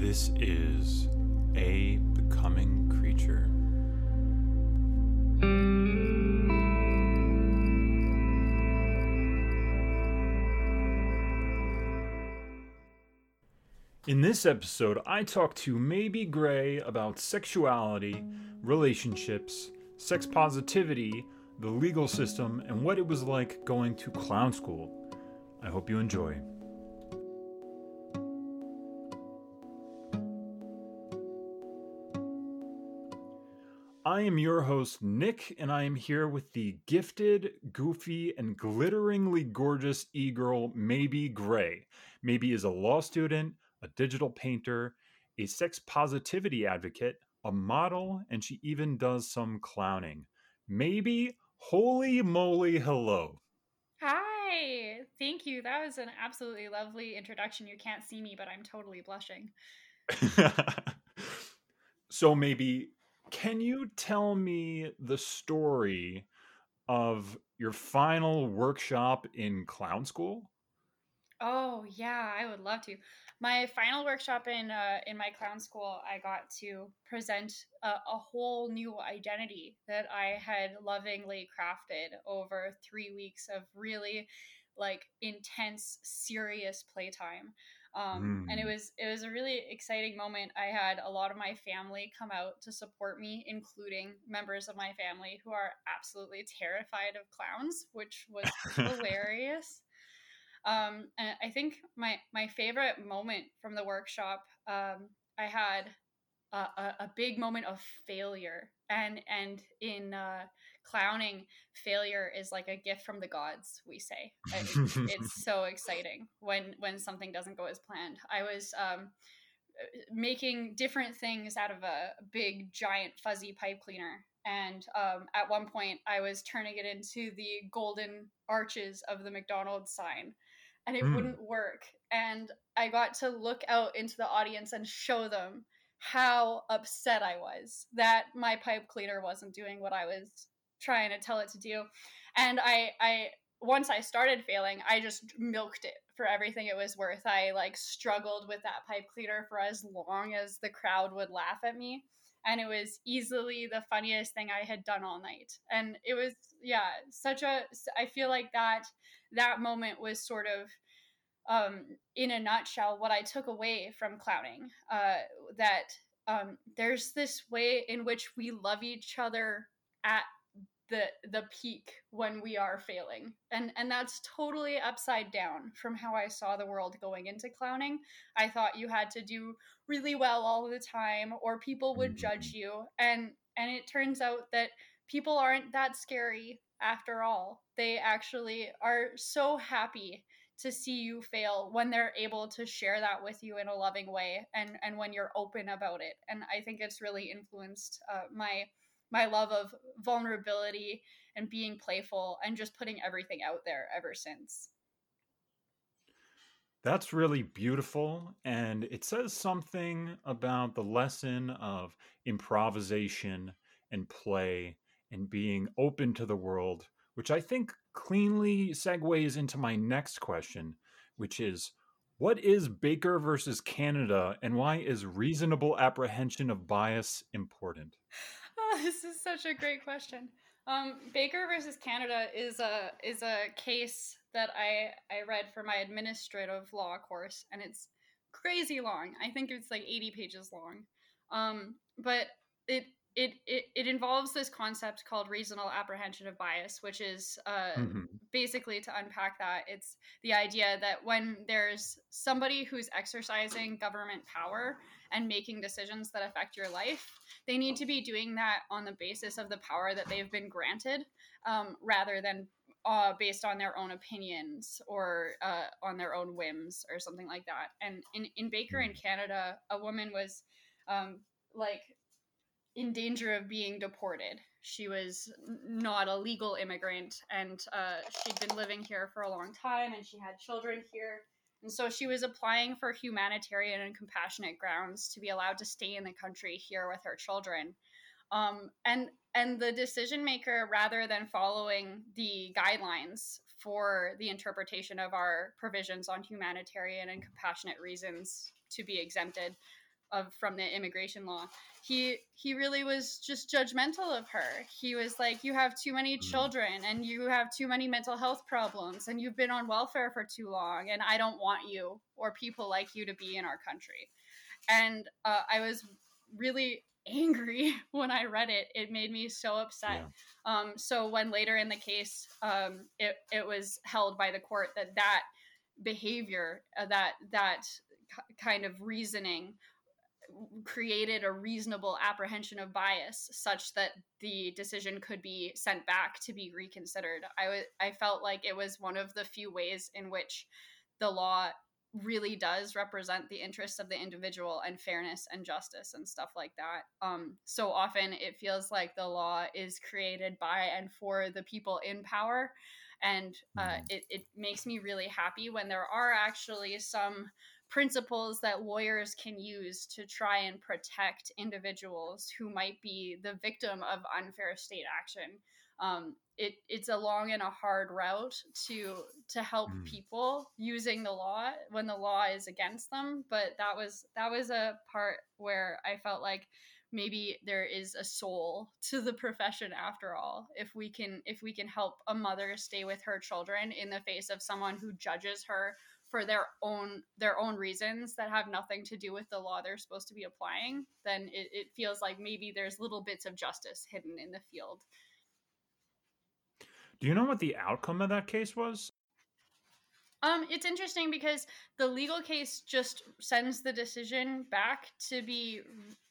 This is A Becoming Creature. In this episode, I talk to Maybe Gray about sexuality, relationships, sex positivity, the legal system, and what it was like going to clown school. I hope you enjoy. I am your host, Nick, and I am here with the gifted, goofy, and glitteringly gorgeous e girl, Maybe Gray. Maybe is a law student, a digital painter, a sex positivity advocate, a model, and she even does some clowning. Maybe, holy moly, hello. Hi, thank you. That was an absolutely lovely introduction. You can't see me, but I'm totally blushing. so, maybe can you tell me the story of your final workshop in clown school? Oh yeah, I would love to. My final workshop in uh, in my clown school, I got to present a, a whole new identity that I had lovingly crafted over three weeks of really like intense, serious playtime um, mm. and it mm. was it was a really exciting moment i had a lot of my family come out to support me including members of my family who are absolutely terrified of clowns which was hilarious um, and i think my my favorite moment from the workshop um, i had a, a, a, big moment of failure and and in uh, clowning failure is like a gift from the gods we say it's, it's so exciting when when something doesn't go as planned i was um, making different things out of a big giant fuzzy pipe cleaner and um, at one point i was turning it into the golden arches of the mcdonald's sign and it mm. wouldn't work and i got to look out into the audience and show them how upset i was that my pipe cleaner wasn't doing what i was trying to tell it to do. And I I once I started failing, I just milked it for everything it was worth. I like struggled with that pipe cleaner for as long as the crowd would laugh at me. And it was easily the funniest thing I had done all night. And it was, yeah, such a, I feel like that, that moment was sort of, um, in a nutshell, what I took away from clowning. Uh, that um, there's this way in which we love each other at the the peak when we are failing. And and that's totally upside down from how i saw the world going into clowning. I thought you had to do really well all the time or people would judge mm-hmm. you. And and it turns out that people aren't that scary after all. They actually are so happy to see you fail when they're able to share that with you in a loving way and and when you're open about it. And i think it's really influenced uh, my my love of vulnerability and being playful and just putting everything out there ever since. That's really beautiful. And it says something about the lesson of improvisation and play and being open to the world, which I think cleanly segues into my next question, which is what is Baker versus Canada and why is reasonable apprehension of bias important? this is such a great question. Um, Baker versus Canada is a is a case that I I read for my administrative law course, and it's crazy long. I think it's like eighty pages long. Um, but it it, it it involves this concept called reasonable apprehension of bias, which is uh, mm-hmm. basically to unpack that. It's the idea that when there's somebody who's exercising government power and making decisions that affect your life, they need to be doing that on the basis of the power that they've been granted, um, rather than uh, based on their own opinions or uh, on their own whims or something like that. And in in Baker in. Canada, a woman was um, like in danger of being deported. She was not a legal immigrant and uh, she'd been living here for a long time and she had children here. And so she was applying for humanitarian and compassionate grounds to be allowed to stay in the country here with her children. Um, and and the decision maker, rather than following the guidelines for the interpretation of our provisions on humanitarian and compassionate reasons to be exempted, of from the immigration law he he really was just judgmental of her he was like you have too many Mm. children and you have too many mental health problems and you've been on welfare for too long and i don't want you or people like you to be in our country and uh, i was really angry when i read it it made me so upset Yeah. um, so when later in the case um, it, it was held by the court that that behavior uh, that that kind of reasoning created a reasonable apprehension of bias such that the decision could be sent back to be reconsidered. I wa- I felt like it was one of the few ways in which the law really does represent the interests of the individual and fairness and justice and stuff like that. Um so often it feels like the law is created by and for the people in power. And uh, Mhm. it, it makes me really happy when there are actually some principles that lawyers can use to try and protect individuals who might be the victim of unfair state action. Um, it, it's a long and a hard route to to help Mm. people using the law when the law is against them. But that was that was a part where I felt like maybe there is a soul to the profession after all if we can if we can help a mother stay with her children in the face of someone who judges her for their own their own reasons that have nothing to do with the law they're supposed to be applying then it, it feels like maybe there's little bits of justice hidden in the field Do you know what the outcome of that case was? Um, it's interesting because the legal case just sends the decision back to be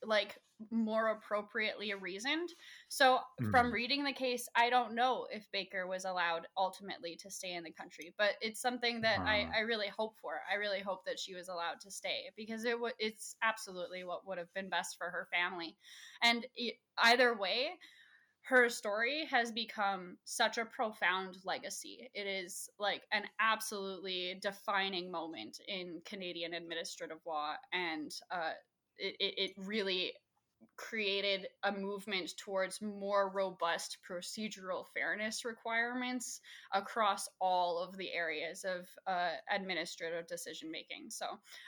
like more appropriately reasoned. So from Mhm. reading the case, I don't know if Baker was allowed ultimately to stay in the country, but it's something that I, Ah. I really hope for. I really hope that she was allowed to stay because it w- it's absolutely what would have been best for her family. And e either way, her story has become such a profound legacy. It is like an absolutely defining moment in Canadian administrative law, and uh, it, it it really created a movement towards more robust procedural fairness requirements across all of the areas of uh, administrative decision making. So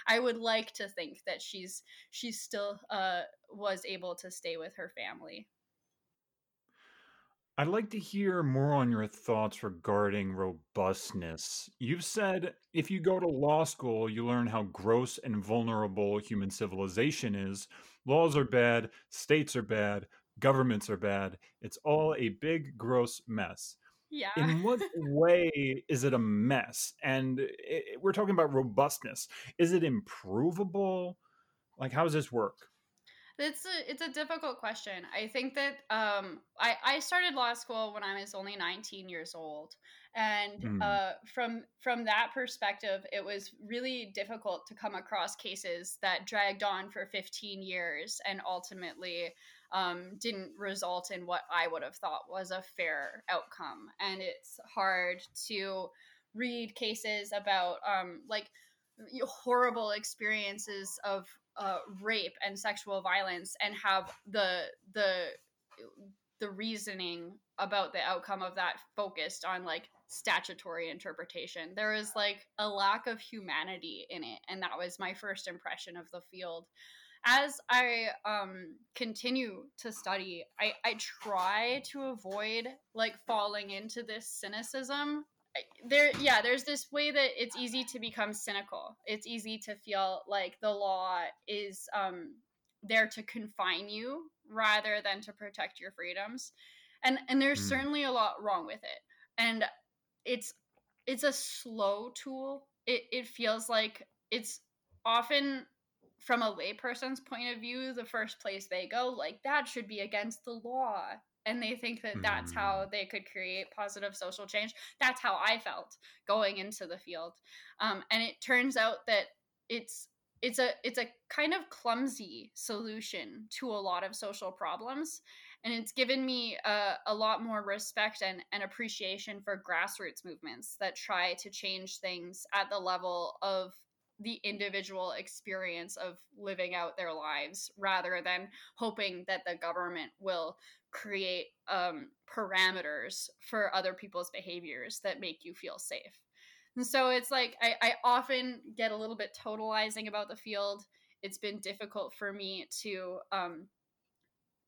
I would like to think that she's she still uh, was able to stay with her family. I'd like to hear more on your thoughts regarding robustness. You've said if you go to law school, you learn how gross and vulnerable human civilization is. Laws are bad, states are bad, governments are bad. It's all a big, gross mess. Yeah. In what way is it a mess? And i- i- we're talking about robustness. Is it improvable? Like, how does this work? It's a it's a difficult question. I think that um, I I started law school when I was only 19 years old, and Mm. uh, from from that perspective, it was really difficult to come across cases that dragged on for 15 years and ultimately um, didn't result in what I would have thought was a fair outcome. And it's hard to read cases about um, like horrible experiences of uh, rape and sexual violence and have the the the reasoning about the outcome of that focused on like statutory interpretation. There is like a lack of humanity in it and that was my first impression of the field. As i um continue to study i i try to avoid like falling into this cynicism there yeah there's this way that it's easy to become cynical. It's easy to feel like the law is um there to confine you rather than to protect your freedoms. And and there's Mm. certainly a lot wrong with it. And it's it's a slow tool. It it feels like it's often from a layperson's point of view the first place they go like that should be against the law and they think that that's how they could create positive social change. That's how i felt going into the field. Um, and it turns out that it's it's a it's a kind of clumsy solution to a lot of social problems. And it's given me a, a lot more respect and, and appreciation for grassroots movements that try to change things at the level of the individual experience of living out their lives rather than hoping that the government will create um, parameters for other people's behaviors that make you feel safe. And so it's like I, I often get a little bit totalizing about the field. it's been difficult for me to um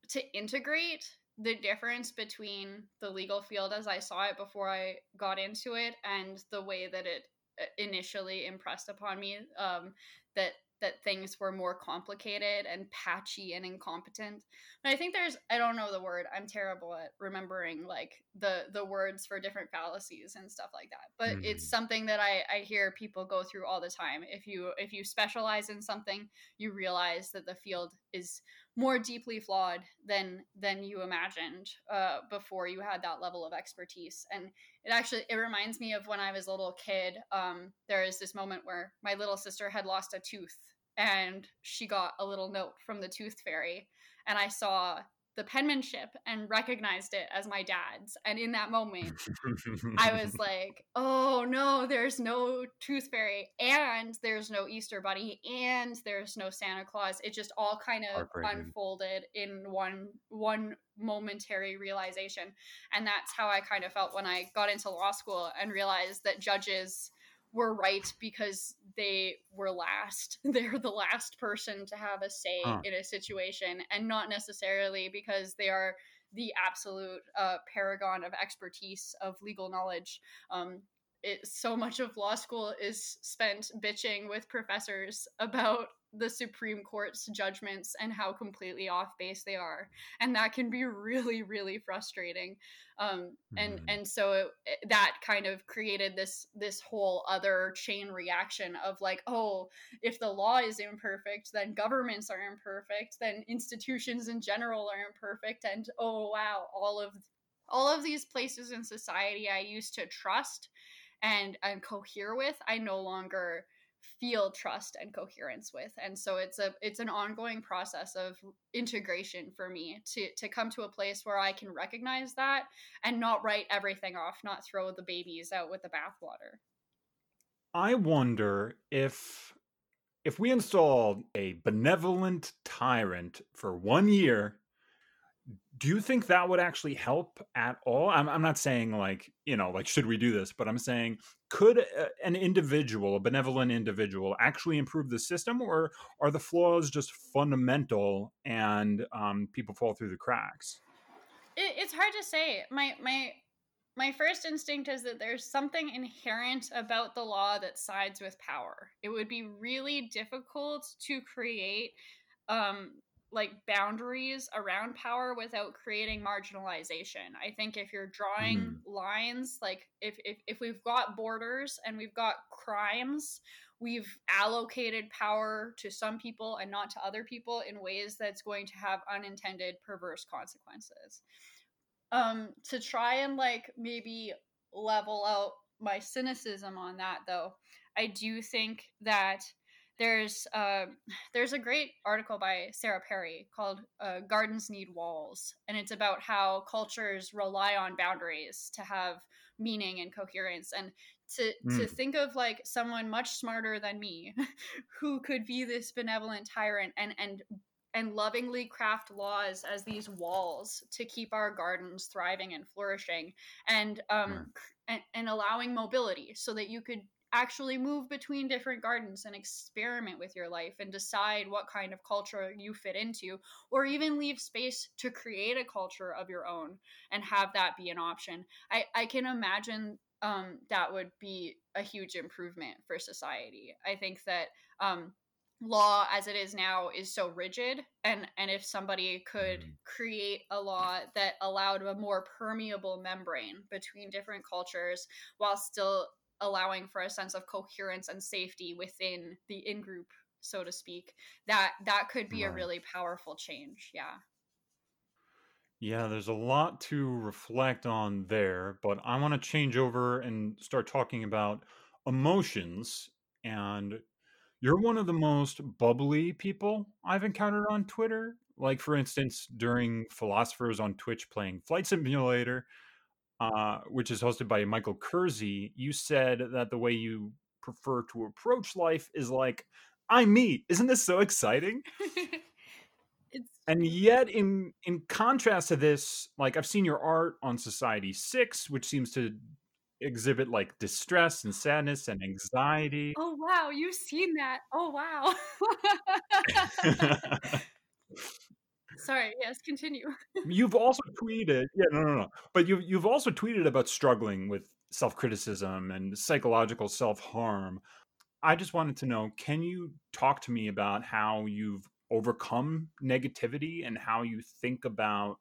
to integrate the difference between the legal field as I saw it before I got into it and the way that it uh, initially impressed upon me um, that that things were more complicated and patchy and incompetent. But I think there's I don't know the word. I'm terrible at remembering like the the words for different fallacies and stuff like that. But mm. it's something that I I hear people go through all the time. If you if you specialize in something, you realize that the field is more deeply flawed than than you imagined uh, before you had that level of expertise and it actually it reminds me of when i was a little kid um, there is this moment where my little sister had lost a tooth and she got a little note from the tooth fairy and i saw the penmanship and recognized it as my dad's. And in that moment, I was like, oh no, there's no tooth fairy and there's no Easter bunny and there's no Santa Claus. It just all kind of unfolded in one one momentary realization. And that's how I kind of felt when I got into law school and realized that judges were right because they were last. They're the last person to have a say huh. in a situation, and not necessarily because they are the absolute uh, paragon of expertise of legal knowledge. Um, it, so much of law school is spent bitching with professors about the Supreme Court's judgments and how completely off base they are, and that can be really, really frustrating. Um, and mm-hmm. and so it, it, that kind of created this this whole other chain reaction of like, oh, if the law is imperfect, then governments are imperfect, then institutions in general are imperfect, and oh wow, all of all of these places in society I used to trust and and cohere with, I no longer feel trust and coherence with. And so it's a it's an ongoing process of integration for me to to come to a place where i can recognize that and not write everything off not throw the babies out with the bathwater. I wonder if if we installed a benevolent tyrant for one year do you think that would actually help at all? I'm, I'm not saying like you know like should we do this but i'm saying could a, an individual a benevolent individual actually improve the system or are the flaws just fundamental and um, people fall through the cracks? It, it's hard to say. My my my first instinct is that there's something inherent about the law that sides with power. It would be really difficult to create um, like boundaries around power without creating marginalization. I think if you're drawing mm. lines, like if, if if we've got borders and we've got crimes, we've allocated power to some people and not to other people in ways that's going to have unintended perverse consequences. Um, to try and like maybe level out my cynicism on that though, I do think that there's uh, there's a great article by Sarah Perry called uh, "Gardens Need Walls," and it's about how cultures rely on boundaries to have meaning and coherence, and to mm. to think of like someone much smarter than me, who could be this benevolent tyrant and and and lovingly craft laws as these walls to keep our gardens thriving and flourishing and um mm. and, and allowing mobility so that you could actually move between different gardens and experiment with your life and decide what kind of culture you fit into or even leave space to create a culture of your own and have that be an option i, I can imagine um, that would be a huge improvement for society i think that um, law as it is now is so rigid and and if somebody could mm. create a law that allowed a more permeable membrane between different cultures while still allowing for a sense of coherence and safety within the in group so to speak that that could be right. a really powerful change yeah yeah there's a lot to reflect on there but i want to change over and start talking about emotions and you're one of the most bubbly people i've encountered on twitter like for instance during philosophers on twitch playing flight simulator uh, which is hosted by Michael Curzi, you said that the way you prefer to approach life is like, I'm me. Isn't this so exciting? and yet, in in contrast to this, like I've seen your art on Society Six, which seems to exhibit like distress and sadness and anxiety. Oh wow, you've seen that. Oh wow. Sorry, yes, continue. you've also tweeted, yeah, no, no, no. But you've you've also tweeted about struggling with self-criticism and psychological self-harm. I just wanted to know, can you talk to me about how you've overcome negativity and how you think about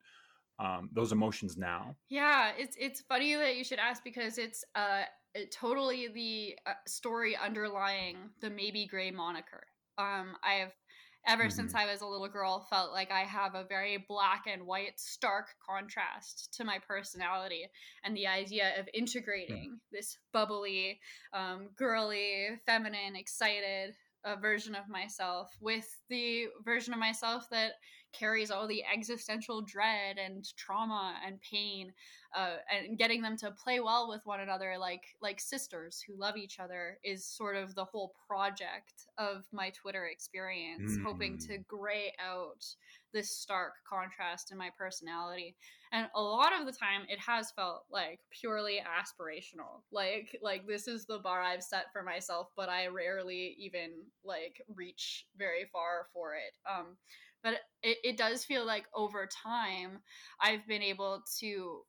um, those emotions now? Yeah, it's it's funny that you should ask because it's uh totally the uh, story underlying the maybe gray moniker. Um, I've ever mm-hmm. since I was a little girl felt like I have a very black and white stark contrast to my personality and the idea of integrating yeah. this bubbly, um, girly, feminine, excited uh, version of myself with the version of myself that carries all the existential dread and trauma and pain uh, and getting them to play well with one another like like sisters who love each other is sort of the whole project of my twitter experience mm. hoping to mm. gray out this stark contrast in my personality and a lot of the time it has felt like purely aspirational like like this is the bar i've set for myself but i rarely even like reach very far for it um but it, it does feel like over time i've been able to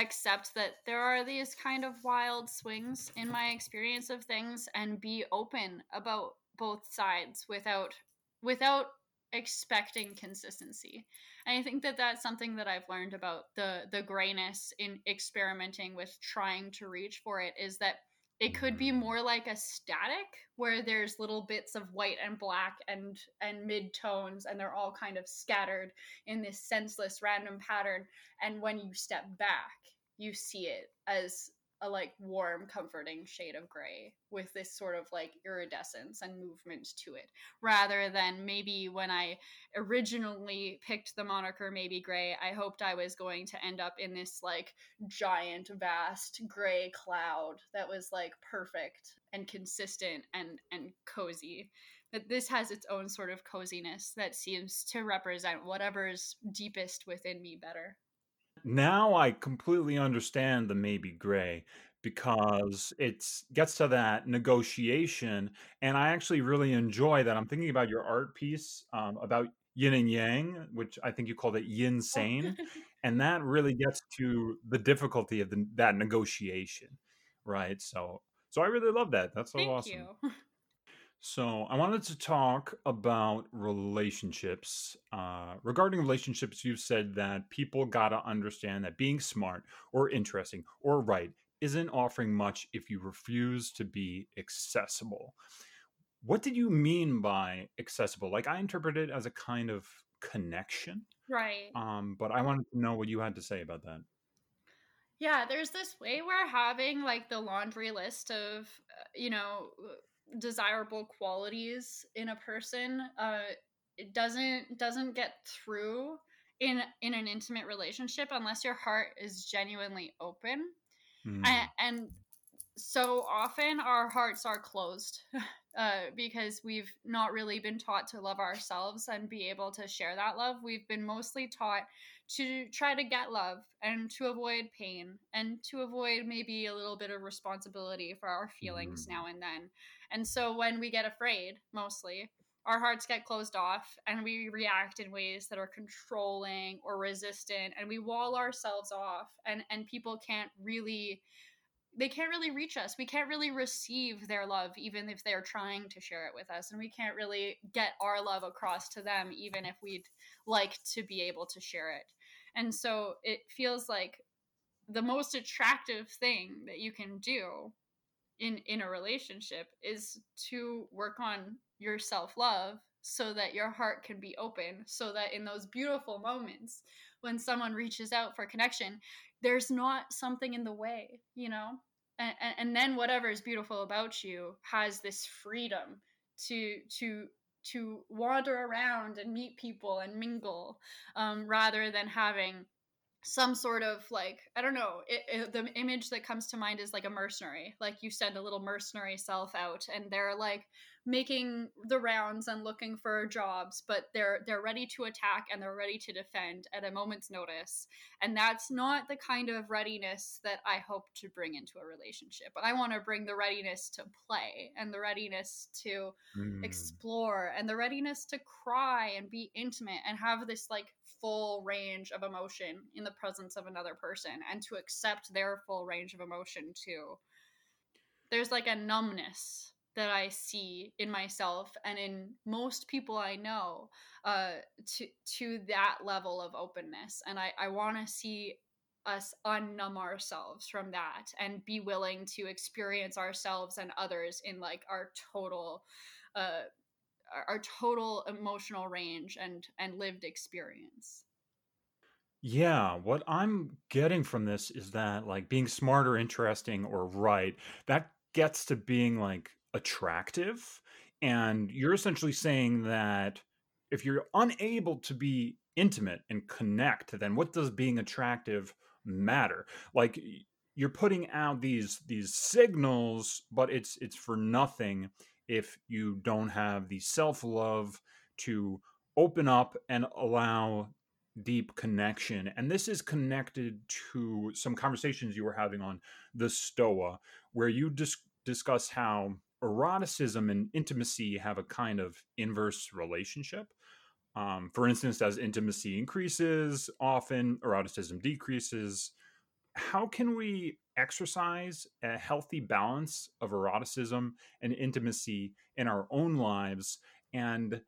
accept that there are these kind of wild swings in my experience of things and be open about both sides without without expecting consistency. And i think that that's something that i've learned about the the grayness in experimenting with trying to reach for it is that it could be more like a static where there's little bits of white and black and and mid tones and they're all kind of scattered in this senseless random pattern. And when you step back you see it as a like warm comforting shade of gray with this sort of like iridescence and movement to it rather than maybe when i originally picked the moniker maybe gray i hoped i was going to end up in this like giant vast gray cloud that was like perfect and consistent and and cozy. That this has its own sort of coziness that seems to represent whatever's deepest within me better now I completely understand the maybe gray because it gets to that negotiation, and I actually really enjoy that. I'm thinking about your art piece um, about yin and yang, which I think you called it yin sane, and that really gets to the difficulty of the, that negotiation, right? So, so I really love that. That's so Thank awesome. you. So, I wanted to talk about relationships. Uh, regarding relationships, you've said that people got to understand that being smart or interesting or right isn't offering much if you refuse to be accessible. What did you mean by accessible? Like, I interpret it as a kind of connection. Right. Um, but I wanted to know what you had to say about that. Yeah, there's this way we're having like the laundry list of, uh, you know, desirable qualities in a person uh it doesn't doesn't get through in in an intimate relationship unless your heart is genuinely open mm. and, and so often our hearts are closed uh, because we've not really been taught to love ourselves and be able to share that love. We've been mostly taught to try to get love and to avoid pain and to avoid maybe a little bit of responsibility for our feelings mm. now and then. And so when we get afraid, mostly, our hearts get closed off and we react in ways that are controlling or resistant and we wall ourselves off and and people can't really they can't really reach us. We can't really receive their love even if they're trying to share it with us and we can't really get our love across to them even if we'd like to be able to share it. And so it feels like the most attractive thing that you can do in in a relationship is to work on your self-love so that your heart can be open so that in those beautiful moments when someone reaches out for connection there's not something in the way you know? And, and then whatever is beautiful about you has this freedom to to to wander around and meet people and mingle um, rather than having some sort of like i don't know it, it, the image that comes to mind is like a mercenary like you send a little mercenary self out and they're like making the rounds and looking for jobs but they're they're ready to attack and they're ready to defend at a moment's notice and that's not the kind of readiness that i hope to bring into a relationship i want to bring the readiness to play and the readiness to mm. explore and the readiness to cry and be intimate and have this like full range of emotion in the presence of another person and to accept their full range of emotion too there's like a numbness that I see in myself and in most people I know uh, to to that level of openness. And I, I want to see us unnumb ourselves from that and be willing to experience ourselves and others in like our total uh, our total emotional range and and lived experience. Yeah, what I'm getting from this is that like being smart or interesting or right, that gets to being like attractive. And you're essentially saying that if you're unable to be intimate and connect, then what does being attractive matter? Like you're putting out these these signals, but it's it's for nothing if you don't have the self-love to open up and allow deep connection. And this is connected to some conversations you were having on the Stoa, where you dis- discuss how eroticism and intimacy have a kind of inverse relationship. Um, for instance, as intimacy increases, often eroticism decreases. How can we exercise a healthy balance of eroticism and intimacy in our own lives? And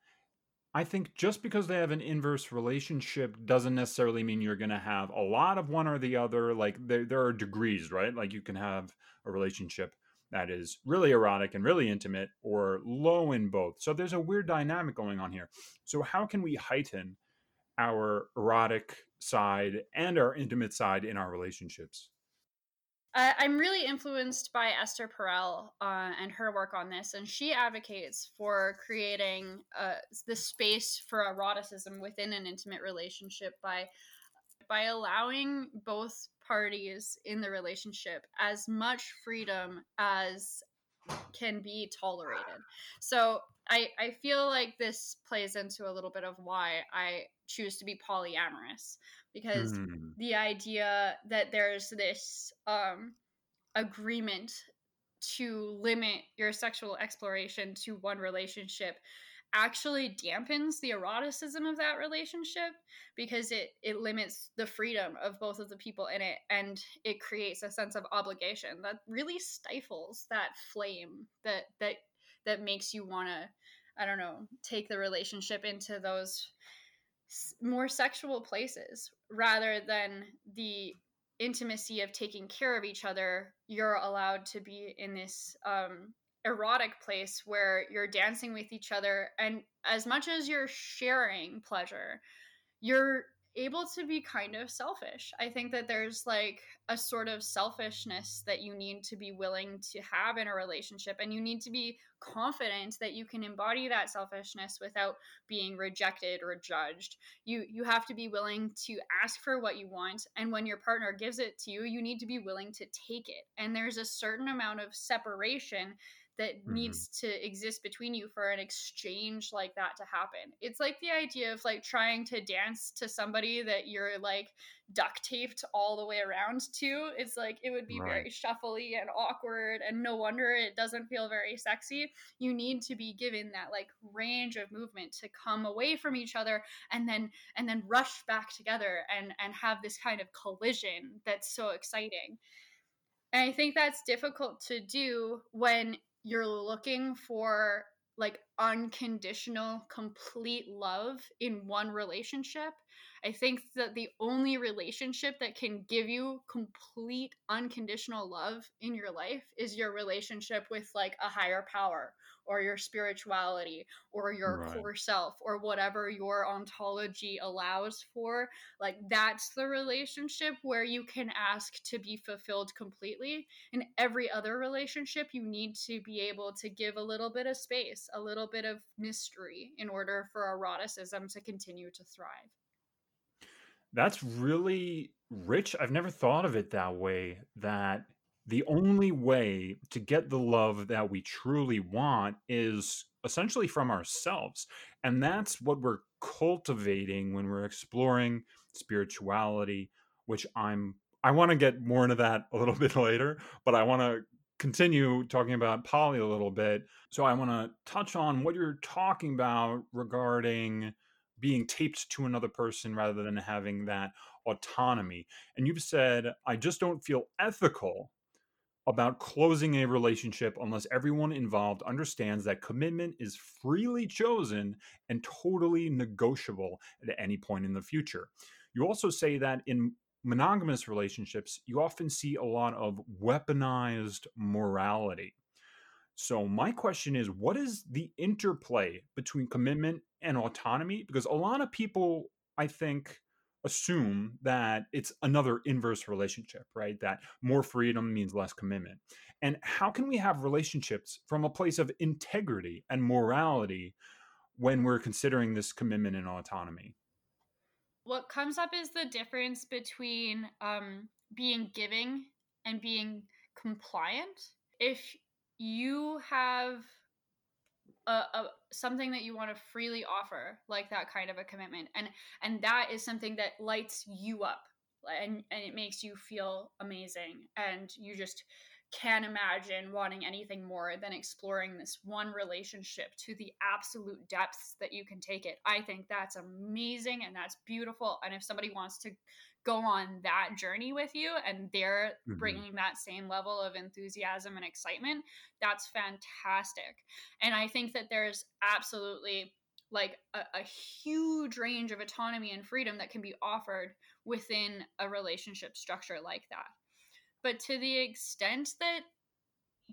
I think just because they have an inverse relationship doesn't necessarily mean you're going to have a lot of one or the other. Like there, there are degrees, right? Like you can have a relationship that is really erotic and really intimate or low in both. So there's a weird dynamic going on here. So, how can we heighten our erotic side and our intimate side in our relationships? Uh, I'm really influenced by Esther Perel uh, and her work on this, and she advocates for creating uh, the space for eroticism within an intimate relationship by by allowing both parties in the relationship as much freedom as can be tolerated. So I I feel like this plays into a little bit of why I choose to be polyamorous because mm. the idea that there's this um agreement to limit your sexual exploration to one relationship actually dampens the eroticism of that relationship because it it limits the freedom of both of the people in it and it creates a sense of obligation that really stifles that flame that that that makes you want to i don't know take the relationship into those more sexual places rather than the intimacy of taking care of each other you're allowed to be in this um erotic place where you're dancing with each other and as much as you're sharing pleasure you're able to be kind of selfish. I think that there's like a sort of selfishness that you need to be willing to have in a relationship and you need to be confident that you can embody that selfishness without being rejected or judged. You you have to be willing to ask for what you want and when your partner gives it to you you need to be willing to take it. And there's a certain amount of separation that mm-hmm. needs to exist between you for an exchange like that to happen. It's like the idea of like trying to dance to somebody that you're like duct taped all the way around to. It's like it would be right. very shuffly and awkward and no wonder it doesn't feel very sexy. You need to be given that like range of movement to come away from each other and then and then rush back together and and have this kind of collision that's so exciting. And I think that's difficult to do when you're looking for like unconditional complete love in one relationship i think that the only relationship that can give you complete unconditional love in your life is your relationship with like a higher power or your spirituality or your right. core self or whatever your ontology allows for like that's the relationship where you can ask to be fulfilled completely. In every other relationship you need to be able to give a little bit of space a little bit of mystery in order for eroticism to continue to thrive. That's really rich. I've never thought of it that way that the only way to get the love that we truly want is essentially from ourselves. And that's what we're cultivating when we're exploring spirituality, which I'm I want to get more into that a little bit later, but I want to continue talking about poly a little bit. So I want to touch on what you're talking about regarding being taped to another person rather than having that autonomy. And you've said, I just don't feel ethical about closing a relationship unless everyone involved understands that commitment is freely chosen and totally negotiable at any point in the future. You also say that in monogamous relationships, you often see a lot of weaponized morality. So, my question is what is the interplay between commitment and autonomy? Because a lot of people, I think, assume that it's another inverse relationship, right? That more freedom means less commitment. And how can we have relationships from a place of integrity and morality when we're considering this commitment and autonomy? What comes up is the difference between um, being giving and being compliant. If you have a, a, something that you want to freely offer like that kind of a commitment and and that is something that lights you up and and it makes you feel amazing and you just can't imagine wanting anything more than exploring this one relationship to the absolute depths that you can take it. I think that's amazing and that's beautiful. And if somebody wants to go on that journey with you and they're mm-hmm. bringing that same level of enthusiasm and excitement, that's fantastic. And I think that there's absolutely like a, a, huge range of autonomy and freedom that can be offered within a relationship structure like that. But to the extent that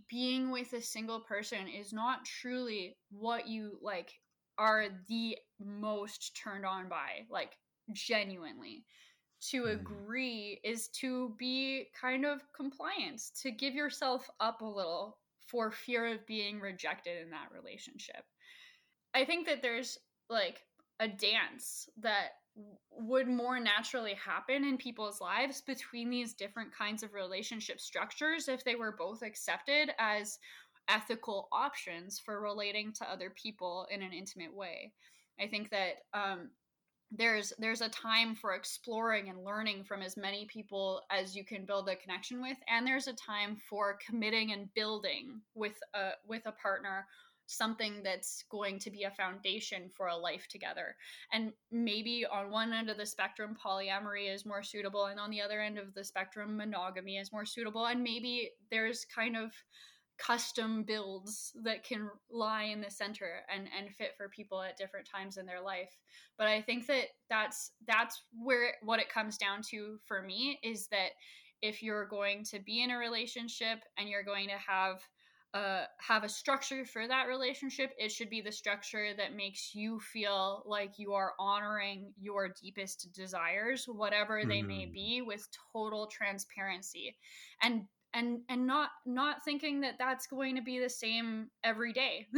being with a single person is not truly what you like are the most turned on by, like genuinely to mm. agree is to be kind of compliant, to give yourself up a little for fear of being rejected in that relationship. I think that there's like a dance that would more naturally happen in people's lives between these different kinds of relationship structures if they were both accepted as ethical options for relating to other people in an intimate way. I think that um, there's there's a time for exploring and learning from as many people as you can build a connection with and there's a time for committing and building with a with a partner something that's going to be a foundation for a life together. And maybe on one end of the spectrum polyamory is more suitable and on the other end of the spectrum monogamy is more suitable and maybe there's kind of custom builds that can lie in the center and and fit for people at different times in their life but i think that that's that's where what it comes down to for me is that if you're going to be in a relationship and you're going to have uh, have a structure for that relationship, it should be the structure that makes you feel like you are honoring your deepest desires, whatever they mm. may mm-hmm. be, with total transparency. And and and not not thinking that that's going to be the same every day.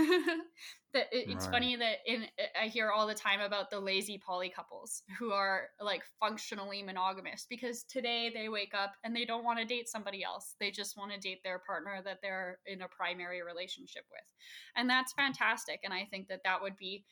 That it, it's right. funny that in i hear all the time about the lazy poly couples who are like functionally monogamous because today they wake up and they don't want to date somebody else. They just want to date their partner that they're in a primary relationship with. And that's fantastic and i think that that would be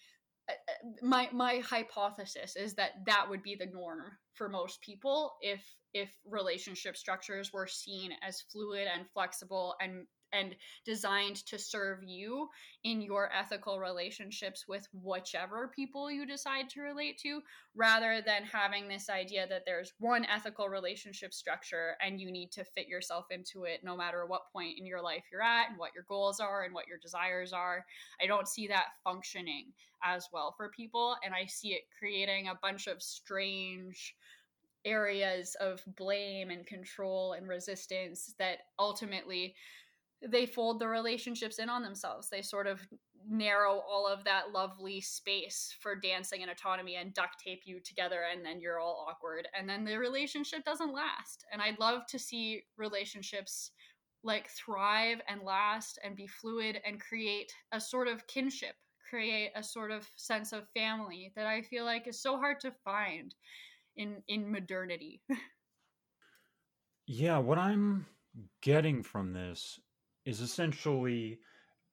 my my hypothesis is that that would be the norm for most people if if relationship structures were seen as fluid and flexible and and designed to serve you in your ethical relationships with whichever people you decide to relate to rather than having this idea that there's one ethical relationship structure and you need to fit yourself into it no matter what point in your life you're at and what your goals are and what your desires are. I don't see that functioning as well for people and i see it creating a bunch of strange areas of blame and control and resistance that ultimately they fold the relationships in on themselves. They sort of narrow all of that lovely space for dancing and autonomy and duct tape you together and then you're all awkward and then the relationship doesn't last. And I'd love to see relationships like thrive and last and be fluid and create a sort of kinship, create a sort of sense of family that I feel like is so hard to find in in modernity. yeah, what I'm getting from this is essentially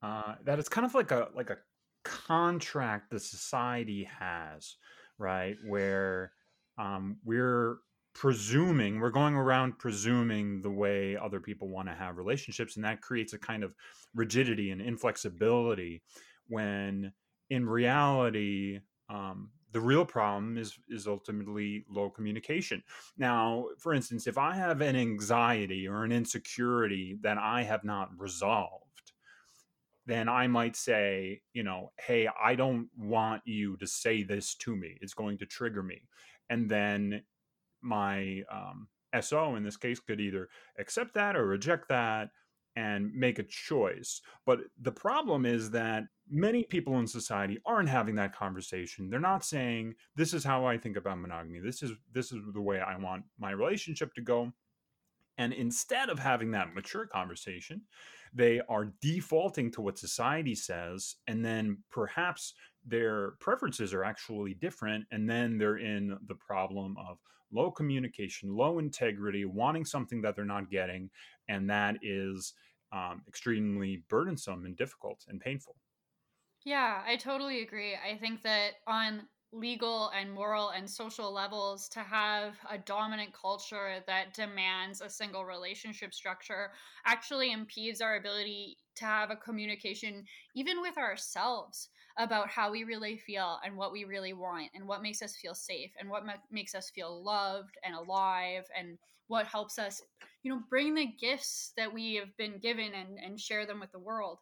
uh, that it's kind of like a like a contract the society has, right? Where um, we're presuming we're going around presuming the way other people want to have relationships and that creates a kind of rigidity and inflexibility when in reality um, the real problem is is ultimately low communication. Now for instance if i have an anxiety or an insecurity that i have not resolved then i might say you know hey i don't want you to say this to me. It's going to trigger me. And then my um, so in this case could either accept that or reject that and make a choice. But the problem is that many people in society aren't having that conversation. They're not saying this is how I think about monogamy. This is this is the way I want my relationship to go. And instead of having that mature conversation, they are defaulting to what society says and then perhaps their preferences are actually different and then they're in the problem of low communication, low integrity, wanting something that they're not getting, and that is um, extremely burdensome and difficult and painful. Yeah, I totally agree. I think that on legal and moral and social levels to have a dominant culture that demands a single relationship structure actually impedes our ability to have a communication even with ourselves about how we really feel and what we really want and what makes us feel safe and what ma- makes us feel loved and alive and what helps us you know bring the gifts that we have been given and, and share them with the world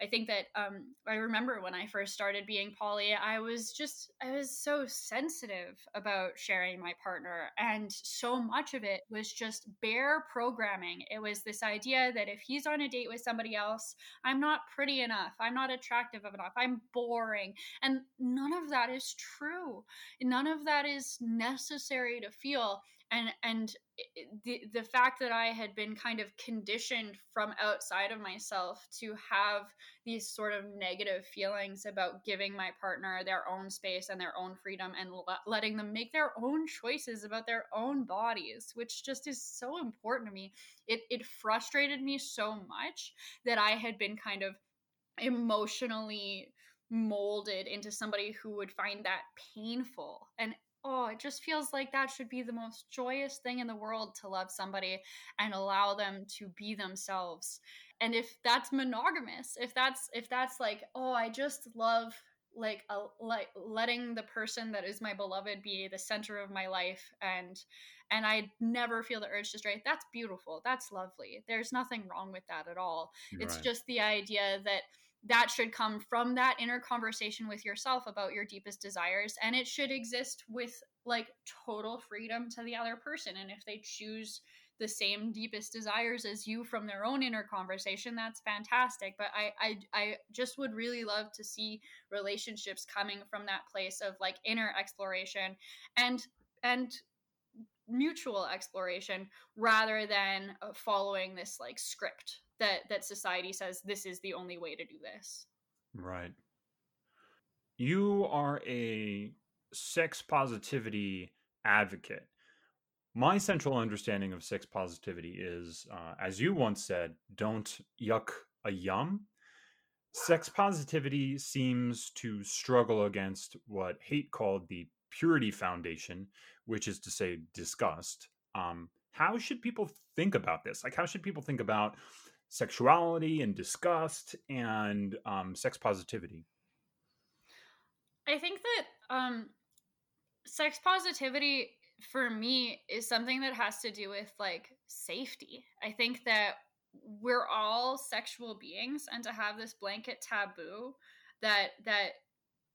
I think that um, I remember when I first started being poly, I was just, I was so sensitive about sharing my partner. And so much of it was just bare programming. It was this idea that if he's on a date with somebody else, I'm not pretty enough, I'm not attractive enough, I'm boring. And none of that is true. None of that is necessary to feel and and the the fact that I had been kind of conditioned from outside of myself to have these sort of negative feelings about giving my partner their own space and their own freedom and le- letting them make their own choices about their own bodies, which just is so important to me. It it frustrated me so much that I had been kind of emotionally molded into somebody who would find that painful and oh, it just feels like that should be the most joyous thing in the world to love somebody and allow them to be themselves. And if that's monogamous, if that's if that's like, oh, I just love like a, like letting the person that is my beloved be the center of my life and and I never feel the urge to stray. That's beautiful. That's lovely. There's nothing wrong with that at all. You're it's right. just the idea that that should come from that inner conversation with yourself about your deepest desires and it should exist with like total freedom to the other person and if they choose the same deepest desires as you from their own inner conversation that's fantastic but I, I i just would really love to see relationships coming from that place of like inner exploration and and mutual exploration rather than uh, following this like script that that society says this is the only way to do this. Right. You are a sex positivity advocate. My central understanding of sex positivity is uh, as you once said don't yuck a yum. Sex positivity seems to struggle against what Haidt called the purity foundation which is to say disgust. Um, how should people think about this? Like how should people think about sexuality and disgust and um, sex positivity? I think that um, sex positivity for me is something that has to do with like safety. I think that we're all sexual beings and to have this blanket taboo that that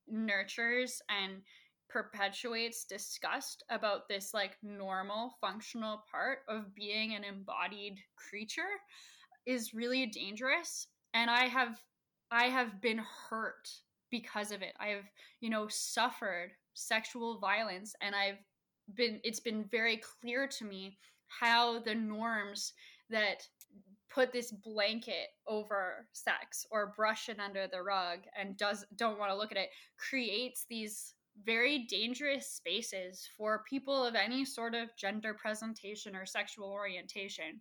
nurtures and perpetuates disgust about this like normal functional part of being an embodied creature is really dangerous and i have i have been hurt because of it i've you know suffered sexual violence and i've been it's been very clear to me how the norms that put this blanket over sex or brush it under the rug and does don't want to look at it creates these very dangerous spaces for people of any sort of gender presentation or sexual orientation.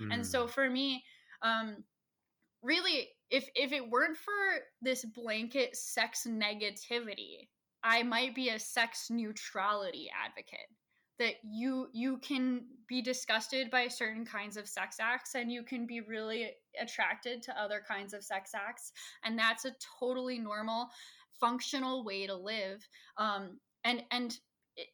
Mm. And so mm. for me, um, really, if if it weren't for this blanket sex negativity, I might be a sex neutrality advocate. That you you can be disgusted by certain kinds of sex acts and you can be really attracted to other kinds of sex acts and that's a totally normal functional way to live. Um, and and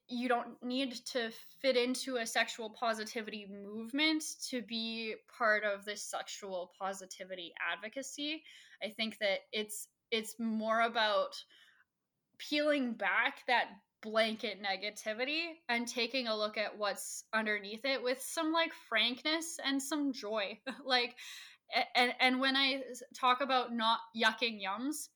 you don't need to fit into a sexual positivity movement to be part of this sexual positivity advocacy. I think that it's it's more about peeling back that blanket negativity and taking a look at what's underneath it with some like frankness and some joy. Like and and when i talk about not yucking yums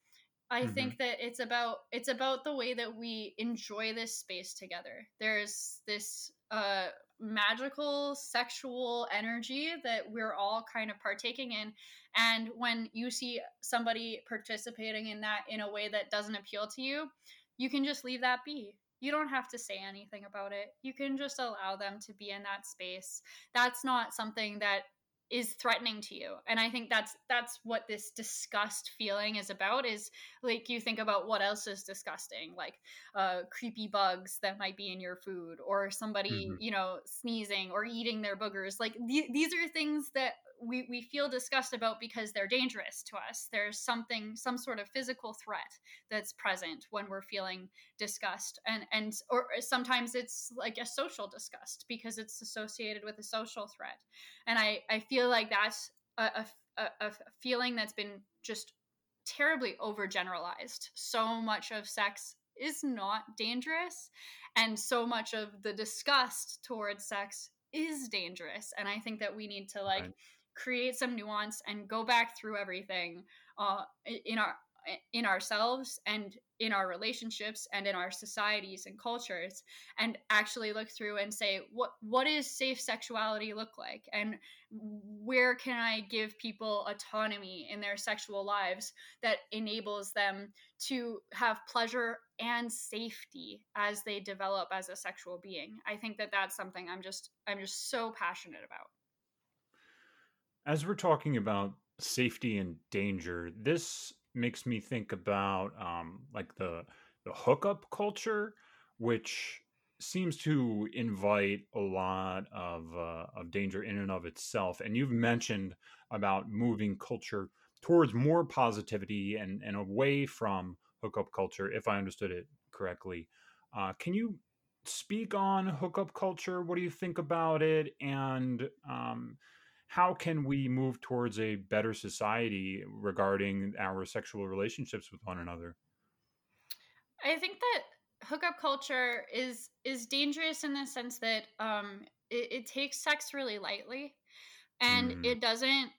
i mm-hmm. think that it's about it's about the way that we enjoy this space together there's this uh magical sexual energy that we're all kind of partaking in and when you see somebody participating in that in a way that doesn't appeal to you you can just leave that be. You don't have to say anything about it. You can just allow them to be in that space. That's not something that is threatening to you and i think that's that's what this disgust feeling is about is like you think about what else is disgusting like uh creepy bugs that might be in your food or somebody mm-hmm. you know sneezing or eating their boogers like th- these are things that we, we feel disgust about because they're dangerous to us. There's something, some sort of physical threat that's present when we're feeling disgust. And, and, or sometimes it's like a social disgust because it's associated with a social threat. And I, I feel like that's a, a, a feeling that's been just terribly overgeneralized. So much of sex is not dangerous. And so much of the disgust towards sex is dangerous and i think that we need to like right create some nuance and go back through everything uh, in our in ourselves and in our relationships and in our societies and cultures and actually look through and say what what is safe sexuality look like? And where can i give people autonomy in their sexual lives that enables them to have pleasure and safety as they develop as a sexual being? I think that that's something i'm just i'm just so passionate about as we're talking about safety and danger, this makes me think about um, like the the hookup culture, which seems to invite a lot of uh, of danger in and of itself. And you've mentioned about moving culture towards more positivity and and away from hookup culture, if I understood it correctly. Uh, can you speak on hookup culture? What do you think about it? And um, how can we move towards a better society regarding our sexual relationships with one another? I think that hookup culture is is dangerous in the sense that um, it, it takes sex really lightly, and mm. it doesn't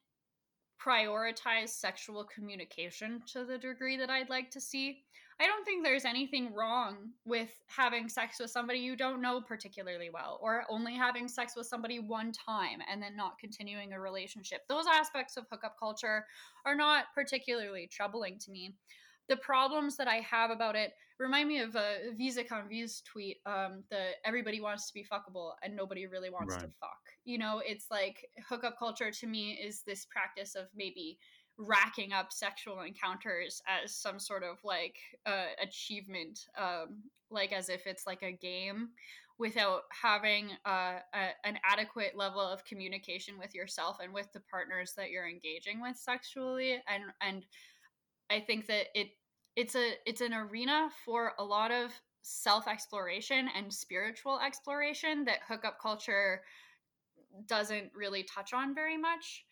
prioritize sexual communication to the degree that I'd like to see. I don't think there's anything wrong with having sex with somebody you don't know particularly well, or only having sex with somebody one time and then not continuing a relationship. Those aspects of hookup culture are not particularly troubling to me. The problems that I have about it remind me of a Visakanv's tweet. Um, the everybody wants to be fuckable and nobody really wants right. to fuck. You know, it's like hookup culture to me is this practice of maybe racking up sexual encounters as some sort of like uh, achievement um, like as if it's like a game without having uh, a, an adequate level of communication with yourself and with the partners that you're engaging with sexually and and i think that it it's a it's an arena for a lot of self exploration and spiritual exploration that hookup culture doesn't really touch on very much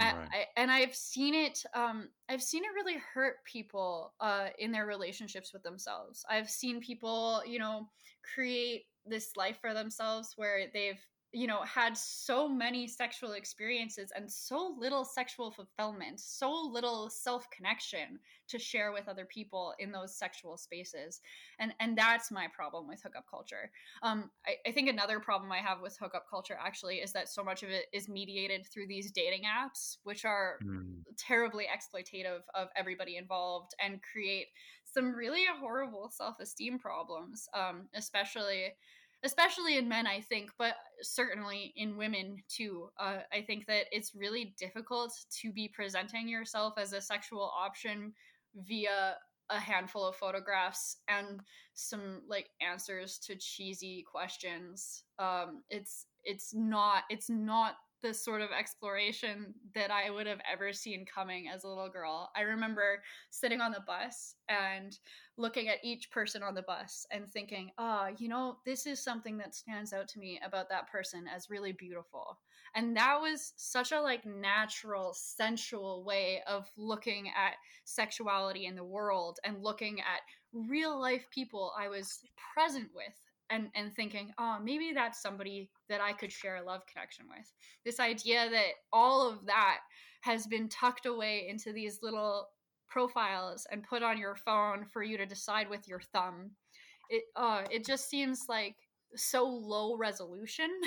Right. I, and I've seen it. Um, I've seen it really hurt people uh, in their relationships with themselves. I've seen people, you know, create this life for themselves where they've you know had so many sexual experiences and so little sexual fulfillment so little self connection to share with other people in those sexual spaces and and that's my problem with hookup culture um I, I think another problem i have with hookup culture actually is that so much of it is mediated through these dating apps which are mm. terribly exploitative of everybody involved and create some really horrible self-esteem problems um, especially especially in men i think but certainly in women too uh, i think that it's really difficult to be presenting yourself as a sexual option via a handful of photographs and some like answers to cheesy questions. Um it's it's not it's not the sort of exploration that I would have ever seen coming as a little girl. I remember sitting on the bus and looking at each person on the bus and thinking, oh, you know, this is something that stands out to me about that person as really beautiful. And that was such a like natural, sensual way of looking at sexuality in the world and looking at real life people I was present with and and thinking oh maybe that's somebody that i could share a love connection with. This idea that all of that has been tucked away into these little profiles and put on your phone for you to decide with your thumb it uh it just seems like so low resolution.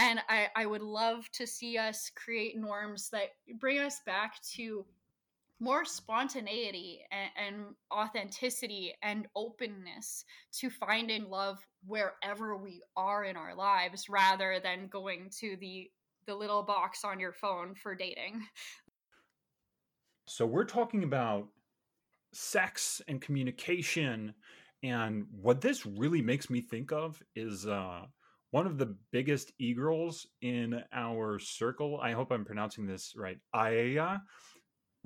And i i would love to see us create norms that bring us back to more spontaneity and, and, authenticity and openness to finding love wherever we are in our lives rather than going to the the little box on your phone for dating. So we're talking about sex and communication and what this really makes me think of is uh one of the biggest e-girls in our circle i hope i'm pronouncing this right Aella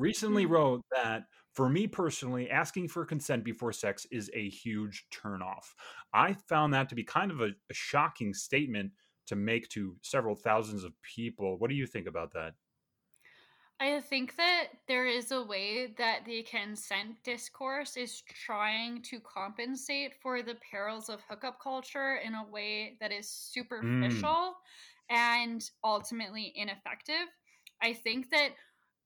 recently mm-hmm. wrote that for me personally, asking for consent before sex is a huge turnoff. I found that to be kind of a, a shocking statement to make to several thousands of people. What do you think about that? I think that there is a way that the consent discourse is trying to compensate for the perils of hookup culture in a way that is mm. superficial mm. and ultimately ineffective. I think that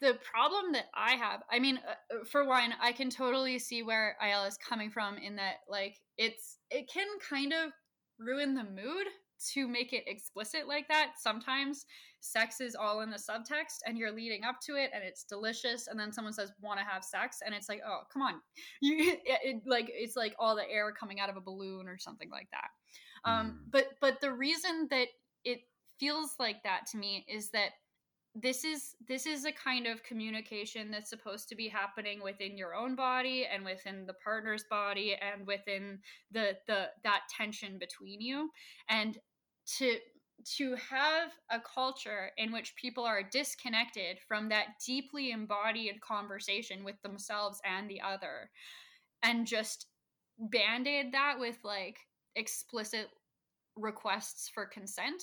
the problem that I have, I mean, uh, uh, for one, I can totally see where Aella is coming from in that, like, it's it can kind of ruin the mood to make it explicit like that. Sometimes sex is all in the subtext and you're leading up to it and it's delicious and then someone says want to have sex and it's like, "Oh, come on." You it, it, like it's like all the air coming out of a balloon or something like that. Um mm. but but the reason that it feels like that to me is that this is this is a kind of communication that's supposed to be happening within your own body and within the partner's body and within the the that tension between you. And to to have a culture in which people are disconnected from that deeply embodied conversation with themselves and the other and just band-aid that with like explicit requests for consent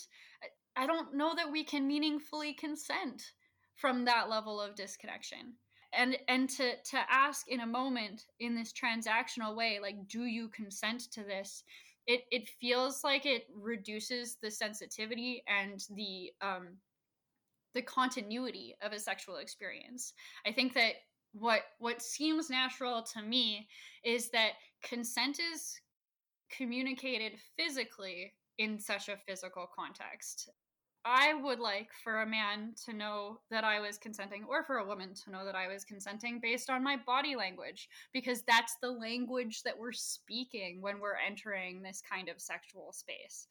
I don't know that we can meaningfully consent from that level of disconnection. And and to to ask in a moment in this transactional way, like, do you consent to this? It it feels like it reduces the sensitivity and the um the continuity of a sexual experience. I think that what what seems natural to me is that consent is communicated physically in such a physical context. I would like for a man to know that I was consenting, or for a woman to know that I was consenting based on my body language, because that's the language that we're speaking when we're entering this kind of sexual space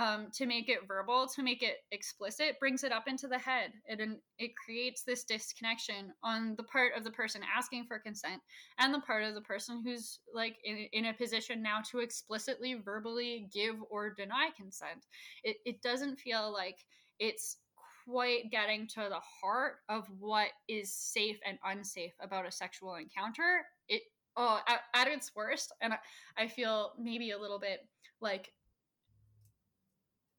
um, to make it verbal, to make it explicit, brings it up into the head. It it creates this disconnection on the part of the person asking for consent and the part of the person who's like in, in a position now to explicitly verbally give or deny consent. It it doesn't feel like it's quite getting to the heart of what is safe and unsafe about a sexual encounter. It oh at, at its worst, and I, I feel maybe a little bit like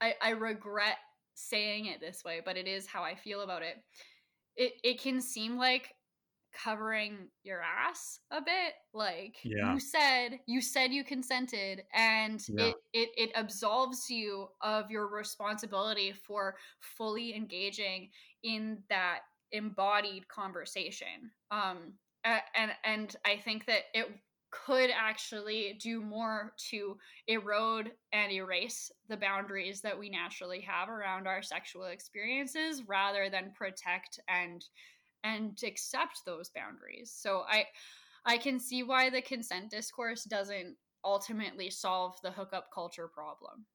I, I regret saying it this way, but it is how I feel about it. It it can seem like covering your ass a bit like yeah. you said you said you consented and yeah. it, it it absolves you of your responsibility for fully engaging in that embodied conversation um and and i think that it could actually do more to erode and erase the boundaries that we naturally have around our sexual experiences rather than protect and and accept those boundaries so i I can see why the consent discourse doesn't ultimately solve the hookup culture problem.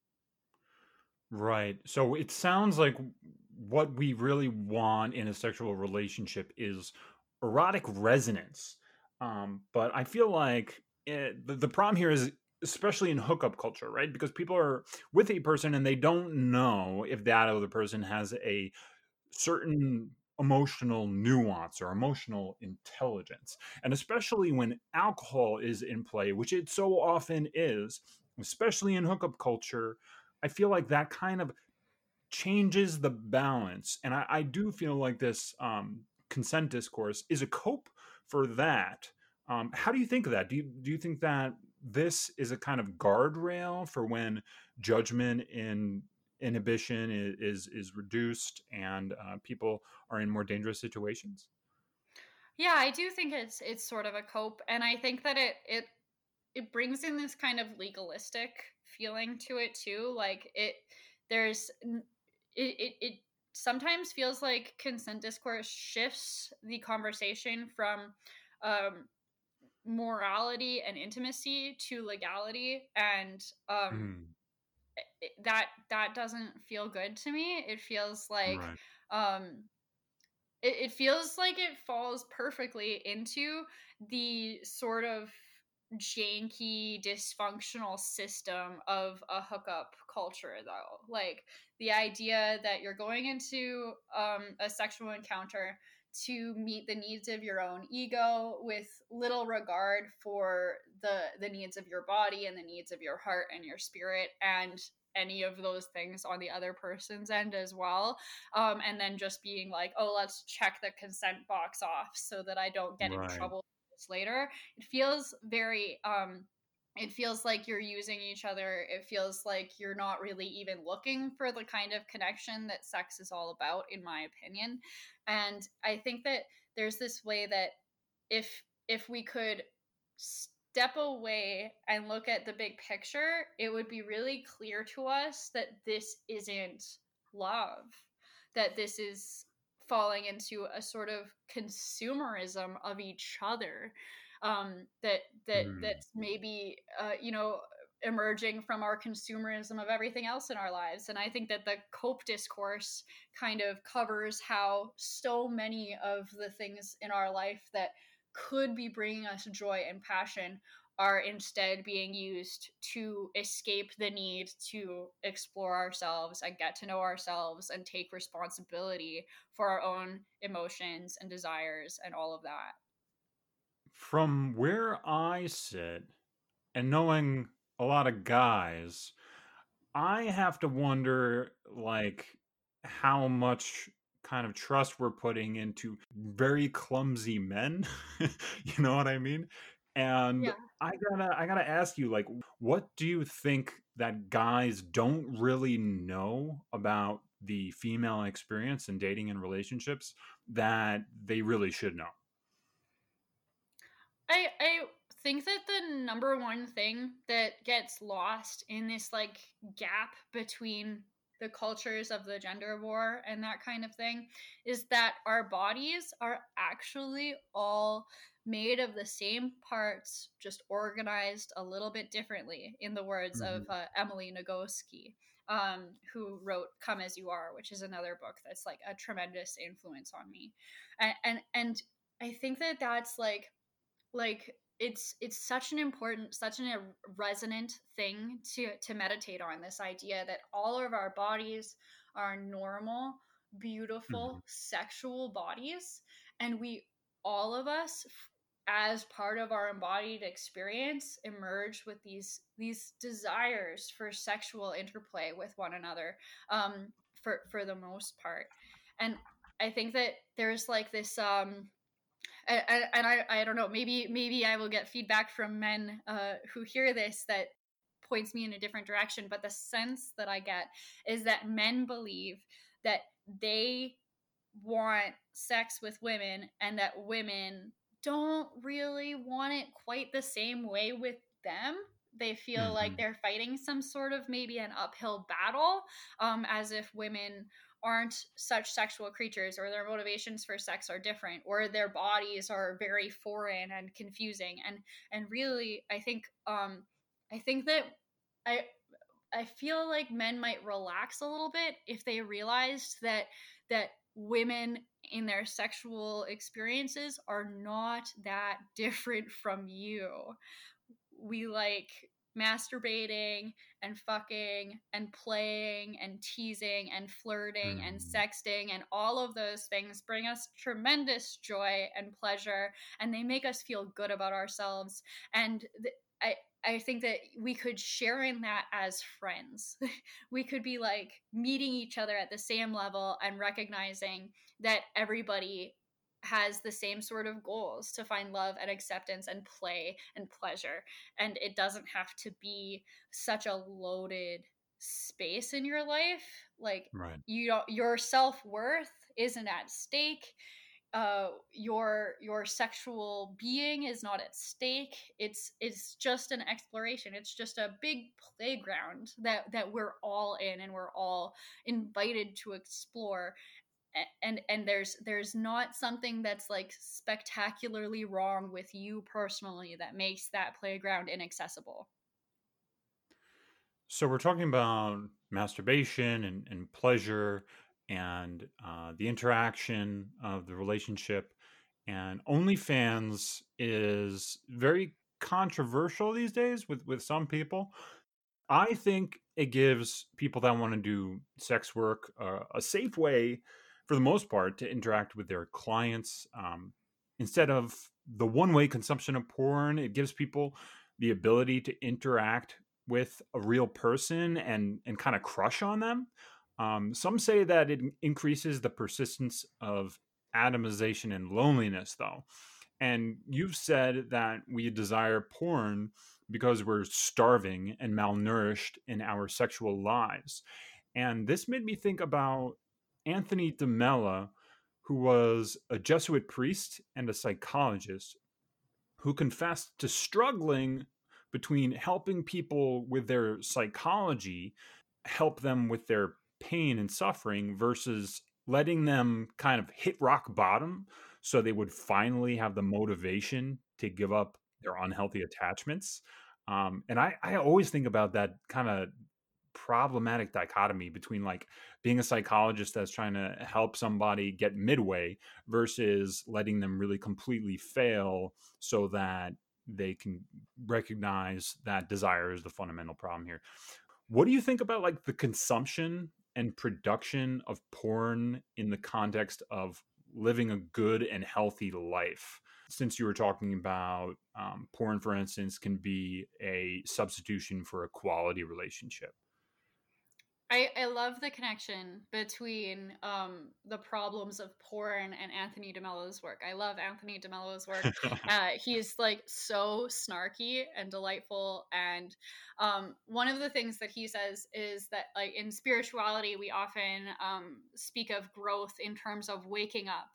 Right. So it sounds like what we really want in a sexual relationship is erotic resonance. Um, but I feel like it, the, the problem here is especially in hookup culture, right? Because people are with a person and they don't know if that other person has a certain emotional nuance or emotional intelligence. And especially when alcohol is in play, which it so often is, especially in hookup culture, I feel like that kind of changes the balance. And I, I do feel like this um, consent discourse is a cope for that. Um, how do you think of that? Do you do you think that this is a kind of guardrail for when judgment in inhibition is is, is reduced and uh, people are in more dangerous situations? Yeah, I do think it's it's sort of a cope, and I think that it it it brings in this kind of legalistic feeling to it too. Like it, there's it it, it sometimes feels like consent discourse shifts the conversation from um, morality and intimacy to legality and um mm. it, that that doesn't feel good to me it feels like right. um it, it feels like it falls perfectly into the sort of janky dysfunctional system of a hookup culture though like the idea that you're going into um, a sexual encounter to meet the needs of your own ego with little regard for the the needs of your body and the needs of your heart and your spirit and any of those things on the other person's end as well um, and then just being like oh let's check the consent box off so that i don't get right. in trouble later it feels very um it feels like you're using each other it feels like you're not really even looking for the kind of connection that sex is all about in my opinion. And i think that there's this way that if if we could step away and look at the big picture it would be really clear to us that this isn't love that this is falling into a sort of consumerism of each other um, that that mm. that's maybe uh, you know emerging from our consumerism of everything else in our lives. And I think that the cope discourse kind of covers how so many of the things in our life that could be bringing us joy and passion are instead being used to escape the need to explore ourselves and get to know ourselves and take responsibility for our own emotions and desires and all of that from where I sit and knowing a lot of guys, I have to wonder like how much kind of trust we're putting into very clumsy men. you know what I mean? And yeah. I gotta I gotta ask you, like, what do you think that guys don't really know about the female experience in dating and relationships that they really should know? I I think that the number one thing that gets lost in this like gap between the cultures of the gender war and that kind of thing is that our bodies are actually all made of the same parts just organized a little bit differently in the words mm-hmm. of uh, emily nagoski um, who wrote come as you are which is another book that's like a tremendous influence on me and and, and i think that that's like like it's it's such an important such an, a resonant thing to to meditate on this idea that all of our bodies are normal beautiful mm-hmm. sexual bodies and we all of us as part of our embodied experience emerge with these these desires for sexual interplay with one another um for for the most part. And i think that there's like this um and, and I, I don't know maybe maybe i will get feedback from men uh, who hear this that points me in a different direction but the sense that i get is that men believe that they want sex with women and that women don't really want it quite the same way with them they feel mm-hmm. like they're fighting some sort of maybe an uphill battle um, as if women aren't such sexual creatures or their motivations for sex are different or their bodies are very foreign and confusing and and really i think um i think that i i feel like men might relax a little bit if they realized that that women in their sexual experiences are not that different from you we like masturbating and fucking and playing and teasing and flirting mm. and sexting and all of those things bring us tremendous joy and pleasure and they make us feel good about ourselves and th- I I think that we could share in that as friends. we could be like meeting each other at the same level and recognizing that everybody has the same sort of goals to find love and acceptance and play and pleasure and it doesn't have to be such a loaded space in your life like right. you don't your self-worth isn't at stake uh your your sexual being is not at stake. It's it's just an exploration. It's just a big playground that that we're all in and we're all invited to explore. And and there's there's not something that's like spectacularly wrong with you personally that makes that playground inaccessible. So we're talking about masturbation and, and pleasure and uh, the interaction of the relationship and onlyfans is very controversial these days with with some people i think it gives people that want to do sex work uh, a safe way for the most part, to interact with their clients. Um, instead of the one way consumption of porn, it gives people the ability to interact with a real person and, and kind of crush on them. Um, some say that it increases the persistence of atomization and loneliness, though. And you've said that we desire porn because we're starving and malnourished in our sexual lives. And this made me think about Anthony DeMello, who was a Jesuit priest and a psychologist, who confessed to struggling between helping people with their psychology, help them with their pain and suffering, versus letting them kind of hit rock bottom so they would finally have the motivation to give up their unhealthy attachments. Um, and I, I always think about that kind of problematic dichotomy between like being a psychologist that's trying to help somebody get midway versus letting them really completely fail so that they can recognize that desire is the fundamental problem here. What do you think about like the consumption and production of porn in the context of living a good and healthy life? Since you were talking about um, porn, for instance, can be a substitution for a quality relationship. I, I love the connection between um, the problems of porn and Anthony DeMello's work. I love Anthony DeMello's work. uh, he's like so snarky and delightful. And um, one of the things that he says is that, like in spirituality, we often um, speak of growth in terms of waking up.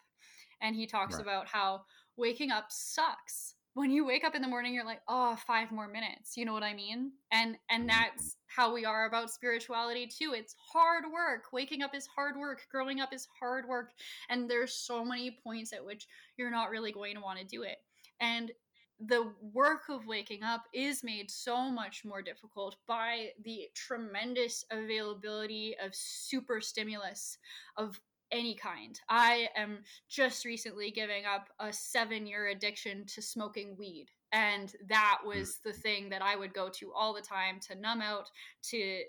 And he talks right. about how waking up sucks when you wake up in the morning you're like oh five more minutes you know what i mean and and mm-hmm. that's how we are about spirituality too it's hard work waking up is hard work growing up is hard work and there's so many points at which you're not really going to want to do it and the work of waking up is made so much more difficult by the tremendous availability of super stimulus of any kind. I am just recently giving up a seven year addiction to smoking weed. And that hmm. was the thing that I would go to all the time to numb out, to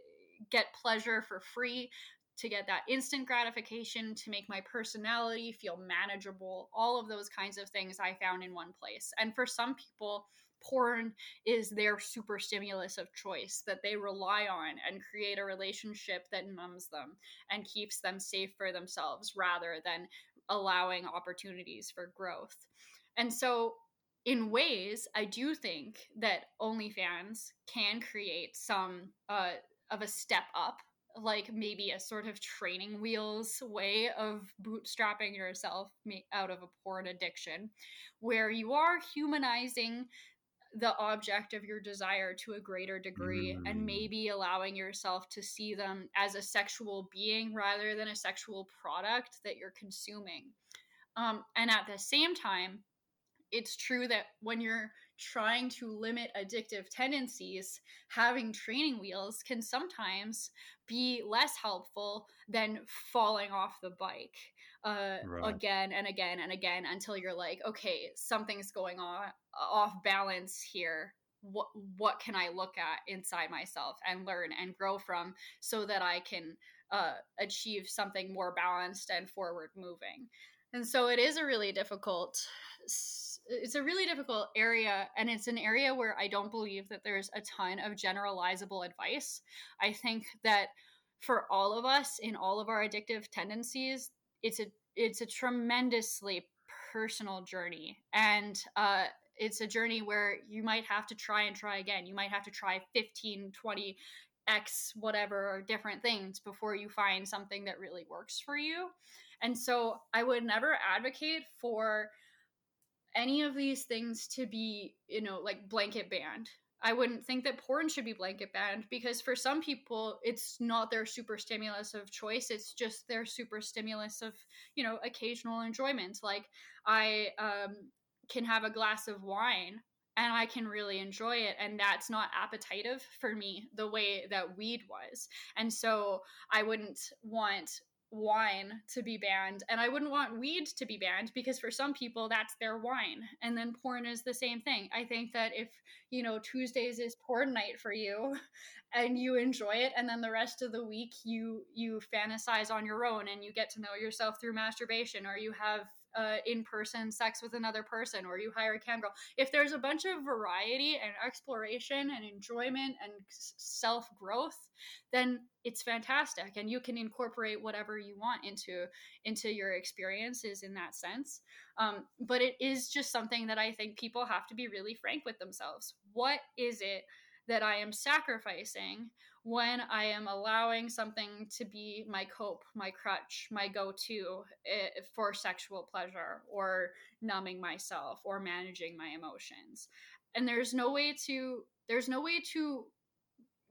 get pleasure for free, to get that instant gratification, to make my personality feel manageable. All of those kinds of things I found in one place. And for some people, porn is their super stimulus of choice that they rely on and create a relationship that numbs them and keeps them safe for themselves rather than allowing opportunities for growth. And so in ways, I do think that OnlyFans can create some uh, of a step up, like maybe a sort of training wheels way of bootstrapping yourself out of a porn addiction, where you are humanizing the object of your desire to a greater degree mm. and maybe allowing yourself to see them as a sexual being rather than a sexual product that you're consuming. Um, and at the same time, it's true that when you're trying to limit addictive tendencies, having training wheels can sometimes be less helpful than falling off the bike uh, right. again and again and again until you're like, okay, something's going on off balance here. What what can I look at inside myself and learn and grow from so that I can uh, achieve something more balanced and forward moving? And so it is a really difficult it's a really difficult area and it's an area where I don't believe that there's a ton of generalizable advice. I think that for all of us in all of our addictive tendencies, it's a it's a tremendously personal journey and uh, it's a journey where you might have to try and try again. You might have to try 15, 20 X whatever different things before you find something that really works for you. And so I would never advocate for any of these things to be, you know, like blanket banned. I wouldn't think that porn should be blanket banned because for some people it's not their super stimulus of choice. It's just their super stimulus of, you know, occasional enjoyment. Like I um, can have a glass of wine and I can really enjoy it. And that's not appetitive for me the way that weed was. And so I wouldn't want wine to be banned and i wouldn't want weed to be banned because for some people that's their wine and then porn is the same thing. I think that if you know tuesdays is porn night for you and you enjoy it and then the rest of the week you you fantasize on your own and you get to know yourself through masturbation or you have uh, in-person sex with another person or you hire a cam girl. If there's a bunch of variety and exploration and enjoyment and self-growth then it's fantastic and you can incorporate whatever you want into into your experiences in that sense. Um, but it is just something that i think people have to be really frank with themselves. What is it that i am sacrificing when I am allowing something to be my cope, my crutch, my go to eh, for sexual pleasure or numbing myself or managing my emotions. And there's no way to there's no way to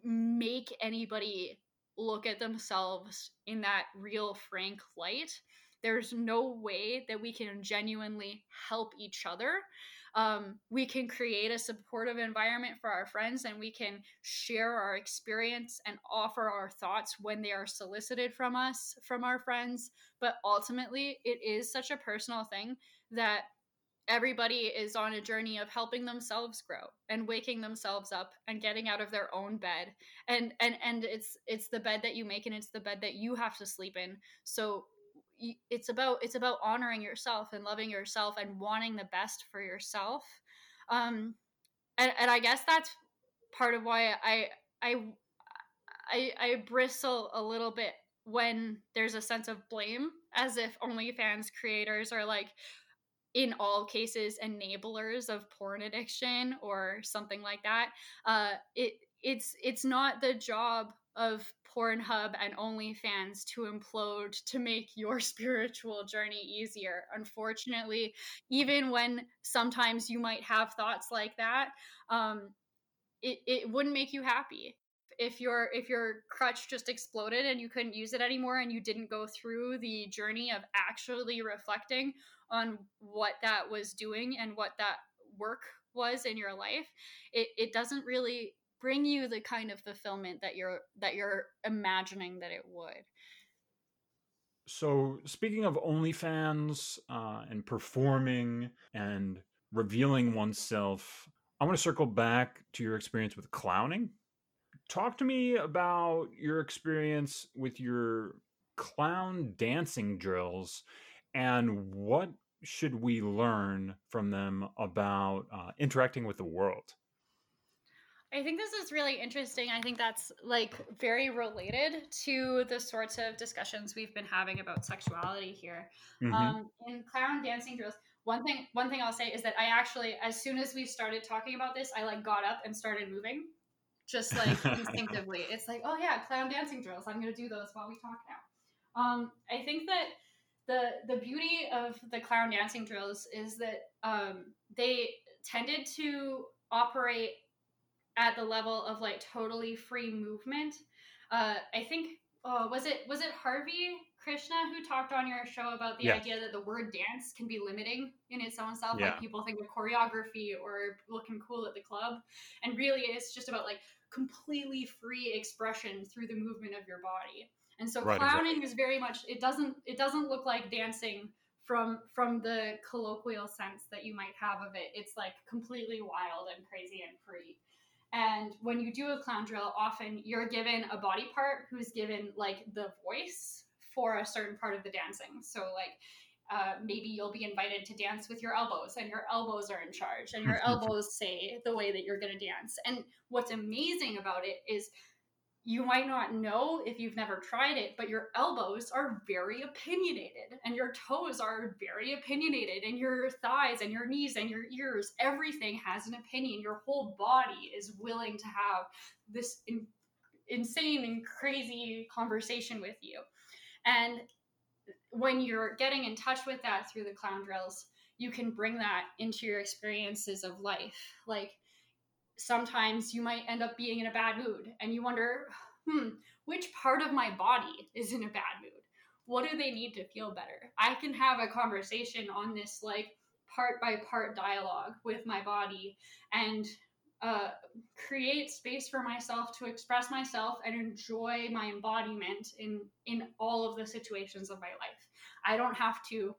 make anybody look at themselves in that real frank light. There's no way that we can genuinely help each other um, we can create a supportive environment for our friends and we can share our experience and offer our thoughts when they are solicited from us from our friends. But ultimately it is such a personal thing that everybody is on a journey of helping themselves grow and waking themselves up and getting out of their own bed. And and and it's it's the bed that you make and it's the bed that you have to sleep in. So it's about it's about honoring yourself and loving yourself and wanting the best for yourself. Um and, and i guess that's part of why i i i i bristle a little bit when there's a sense of blame as if onlyfans creators are like in all cases enablers of porn addiction or something like that. Uh it it's it's not the job of Pornhub and OnlyFans to implode to make your spiritual journey easier. Unfortunately, even when sometimes you might have thoughts like that, um, it, it wouldn't make you happy. If your if your crutch just exploded and you couldn't use it anymore and you didn't go through the journey of actually reflecting on what that was doing and what that work was in your life, it, it doesn't really bring you the kind of fulfillment that you're that you're imagining that it would. So, speaking of OnlyFans uh, and performing and revealing oneself, I want to circle back to your experience with clowning. Talk to me about your experience with your clown dancing drills and what should we learn from them about uh, interacting with the world? I think this is really interesting. I think that's like very related to the sorts of discussions we've been having about sexuality here. Mm-hmm. Um, in clown dancing drills, one thing one thing I'll say is that I actually, as soon as we started talking about this, I like got up and started moving, just like instinctively. It's like, oh yeah, clown dancing drills. I'm gonna do those while we talk now. Um, I think that the the beauty of the clown dancing drills is that um, they tended to operate at the level of like totally free movement. Uh, I think uh, was it was it Harvey Krishna who talked on your show about the idea that the word dance can be limiting in its own self. Yeah. Like people think of choreography or looking cool at the club, and really it's just about like completely free expression through the movement of your body. And so right, clowning exactly. is very much it doesn't it doesn't look like dancing from from the colloquial sense that you might have of it. It's like completely wild and crazy and free. And when you do a clown drill, often you're given a body part who's given like the voice for a certain part of the dancing. So like uh, maybe you'll be invited to dance with your elbows and your elbows are in charge and your elbows say the way that you're going to dance and what's amazing about it is you might not know if you've never tried it, but your elbows are very opinionated and your toes are very opinionated and your thighs and your knees and your ears, everything has an opinion. Your whole body is willing to have this in, insane and crazy conversation with you. And when you're getting in touch with that through the clown drills, you can bring that into your experiences of life. Like, sometimes you might end up being in a bad mood and you wonder, hmm, which part of my body is in a bad mood? What do they need to feel better? I can have a conversation on this like part by part dialogue with my body and uh, create space for myself to express myself and enjoy my embodiment in in all of the situations of my life. I don't have to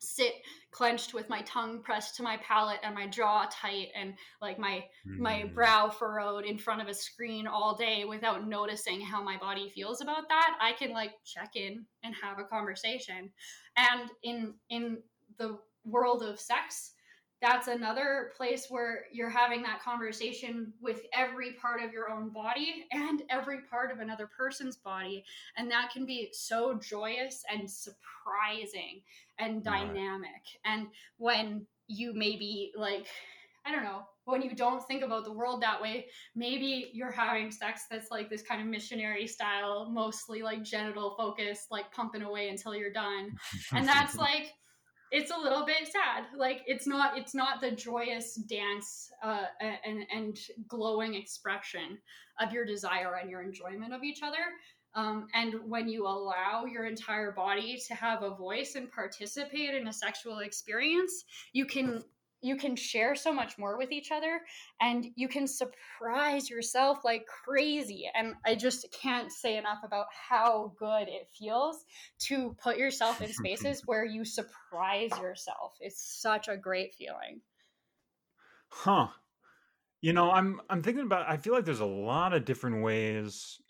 sit clenched with my tongue pressed to my palate and my jaw tight and like my mm. my brow furrowed in front of a screen all day without noticing how my body feels about that i can like check in and have a conversation and in in the world of sex that's another place where you're having that conversation with every part of your own body and every part of another person's body. And that can be so joyous and surprising and dynamic. Right. and when you maybe like i don't know when you don't think about the world that way maybe you're having sex that's like this kind of missionary style mostly like genital focused like pumping away until you're done. And that's like it's a little bit sad. Like it's not it's not the joyous dance uh, and and glowing expression of your desire and your enjoyment of each other. Um, and when you allow your entire body to have a voice and participate in a sexual experience you can you can share so much more with each other and you can surprise yourself like crazy and i just can't say enough about how good it feels to put yourself in spaces where you surprise yourself. It's such a great feeling. Huh. You know i'm i'm thinking about i feel like there's a lot of different ways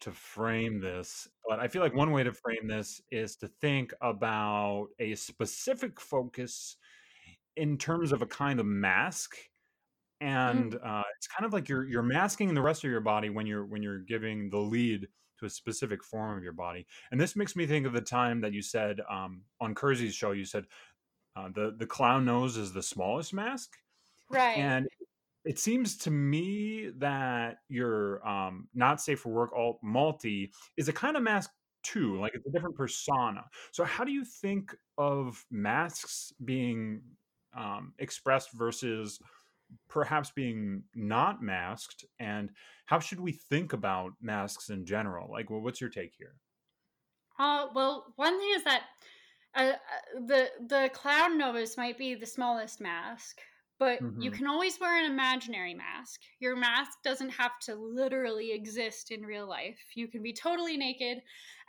to frame this but i feel like one way to frame this is to think about a specific focus in terms of a kind of mask mm. and mm. uh, it's kind of like you're you're masking the rest of your body when you're when you're giving the lead to a specific form of your body and this makes me think of the time that you said um, on Curzi's show you said uh, the the clown nose is the smallest mask right and it seems to me that your um, not safe for work alt multi is a kind of mask too like it's a different persona so how do you think of masks being um, expressed versus perhaps being not masked and how should we think about masks in general? Like well, what's your take here? Uh, well one thing is that uh, uh, the the clown nose might be the smallest mask but mm-hmm. you can always wear an imaginary mask. Your mask doesn't have to literally exist in real life. You can be totally naked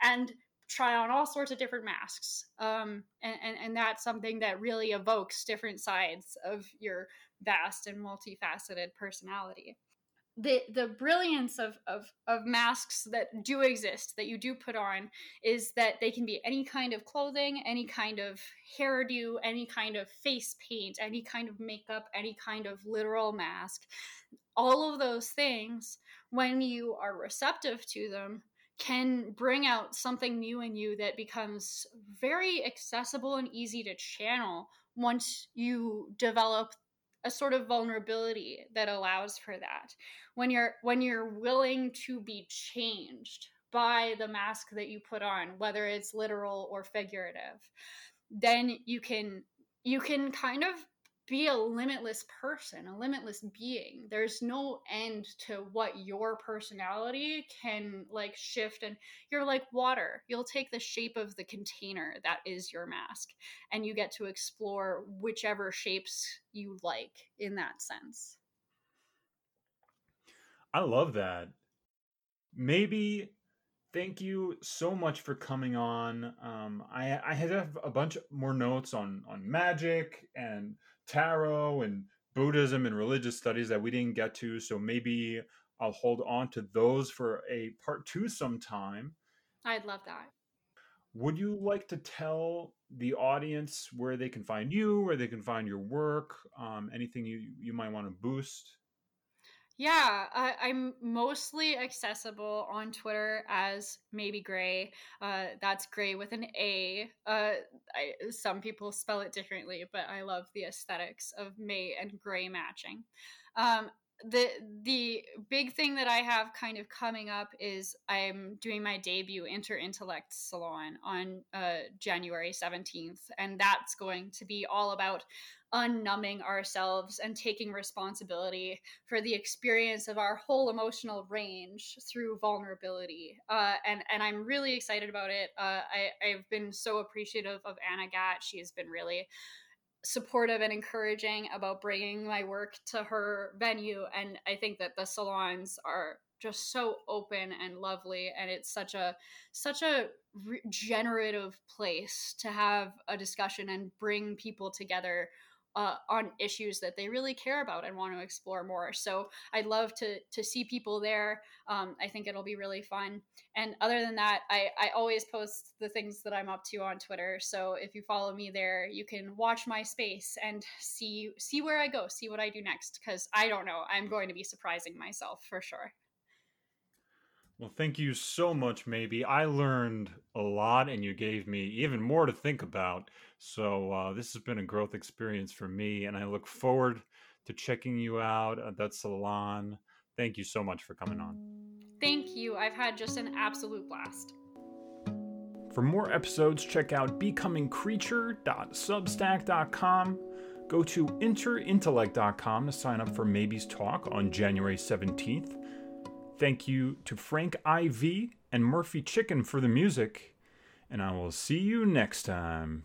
and try on all sorts of different masks. Um, and, and, and that's something that really evokes different sides of your vast and multifaceted personality. The, the brilliance of, of, of masks that do exist, that you do put on, is that they can be any kind of clothing, any kind of hairdo, any kind of face paint, any kind of makeup, any kind of literal mask. All of those things, when you are receptive to them, can bring out something new in you that becomes very accessible and easy to channel once you develop a sort of vulnerability that allows for that. When you're when you're willing to be changed by the mask that you put on whether it's literal or figurative then you can you can kind of be a limitless person, a limitless being. There's no end to what your personality can like shift and you're like water. You'll take the shape of the container that is your mask and you get to explore whichever shapes you like in that sense. I love that. Maybe thank you so much for coming on. Um, I I have a bunch more notes on on magic and tarot and Buddhism and religious studies that we didn't get to. So maybe I'll hold on to those for a part two sometime. I'd love that. Would you like to tell the audience where they can find you, where they can find your work, um, anything you, you might want to boost? Yeah, I, am mostly accessible on Twitter as maybe Gray. Uh, that's Gray with an A. Uh, I, some people spell it differently, but I love the aesthetics of May and Gray matching. Um, the the big thing that I have kind of coming up is I'm doing my debut InterIntellect Salon on uh, January 17th, and that's going to be all about unnumbing ourselves and taking responsibility for the experience of our whole emotional range through vulnerability. Uh, and and I'm really excited about it. Uh, I I've been so appreciative of Anna Gát. She has been really supportive and encouraging about bringing my work to her venue and i think that the salons are just so open and lovely and it's such a such a regenerative place to have a discussion and bring people together uh, on issues that they really care about and want to explore more. So I'd love to to see people there. Um, I think it'll be really fun. And other than that, I, I always post the things that I'm up to on Twitter. So if you follow me there, you can watch my space and see see where I go, see what I do next. Because I don't know, I'm going to be surprising myself for sure. Well, thank you so much, Maybe. I learned a lot and you gave me even more to think about. So, uh, this has been a growth experience for me, and I look forward to checking you out at that salon. Thank you so much for coming on. Thank you. I've had just an absolute blast. For more episodes, check out becomingcreature.substack.com. Go to interintellect.com to sign up for Maybe's talk on January 17th. Thank you to Frank IV and Murphy Chicken for the music, and I will see you next time.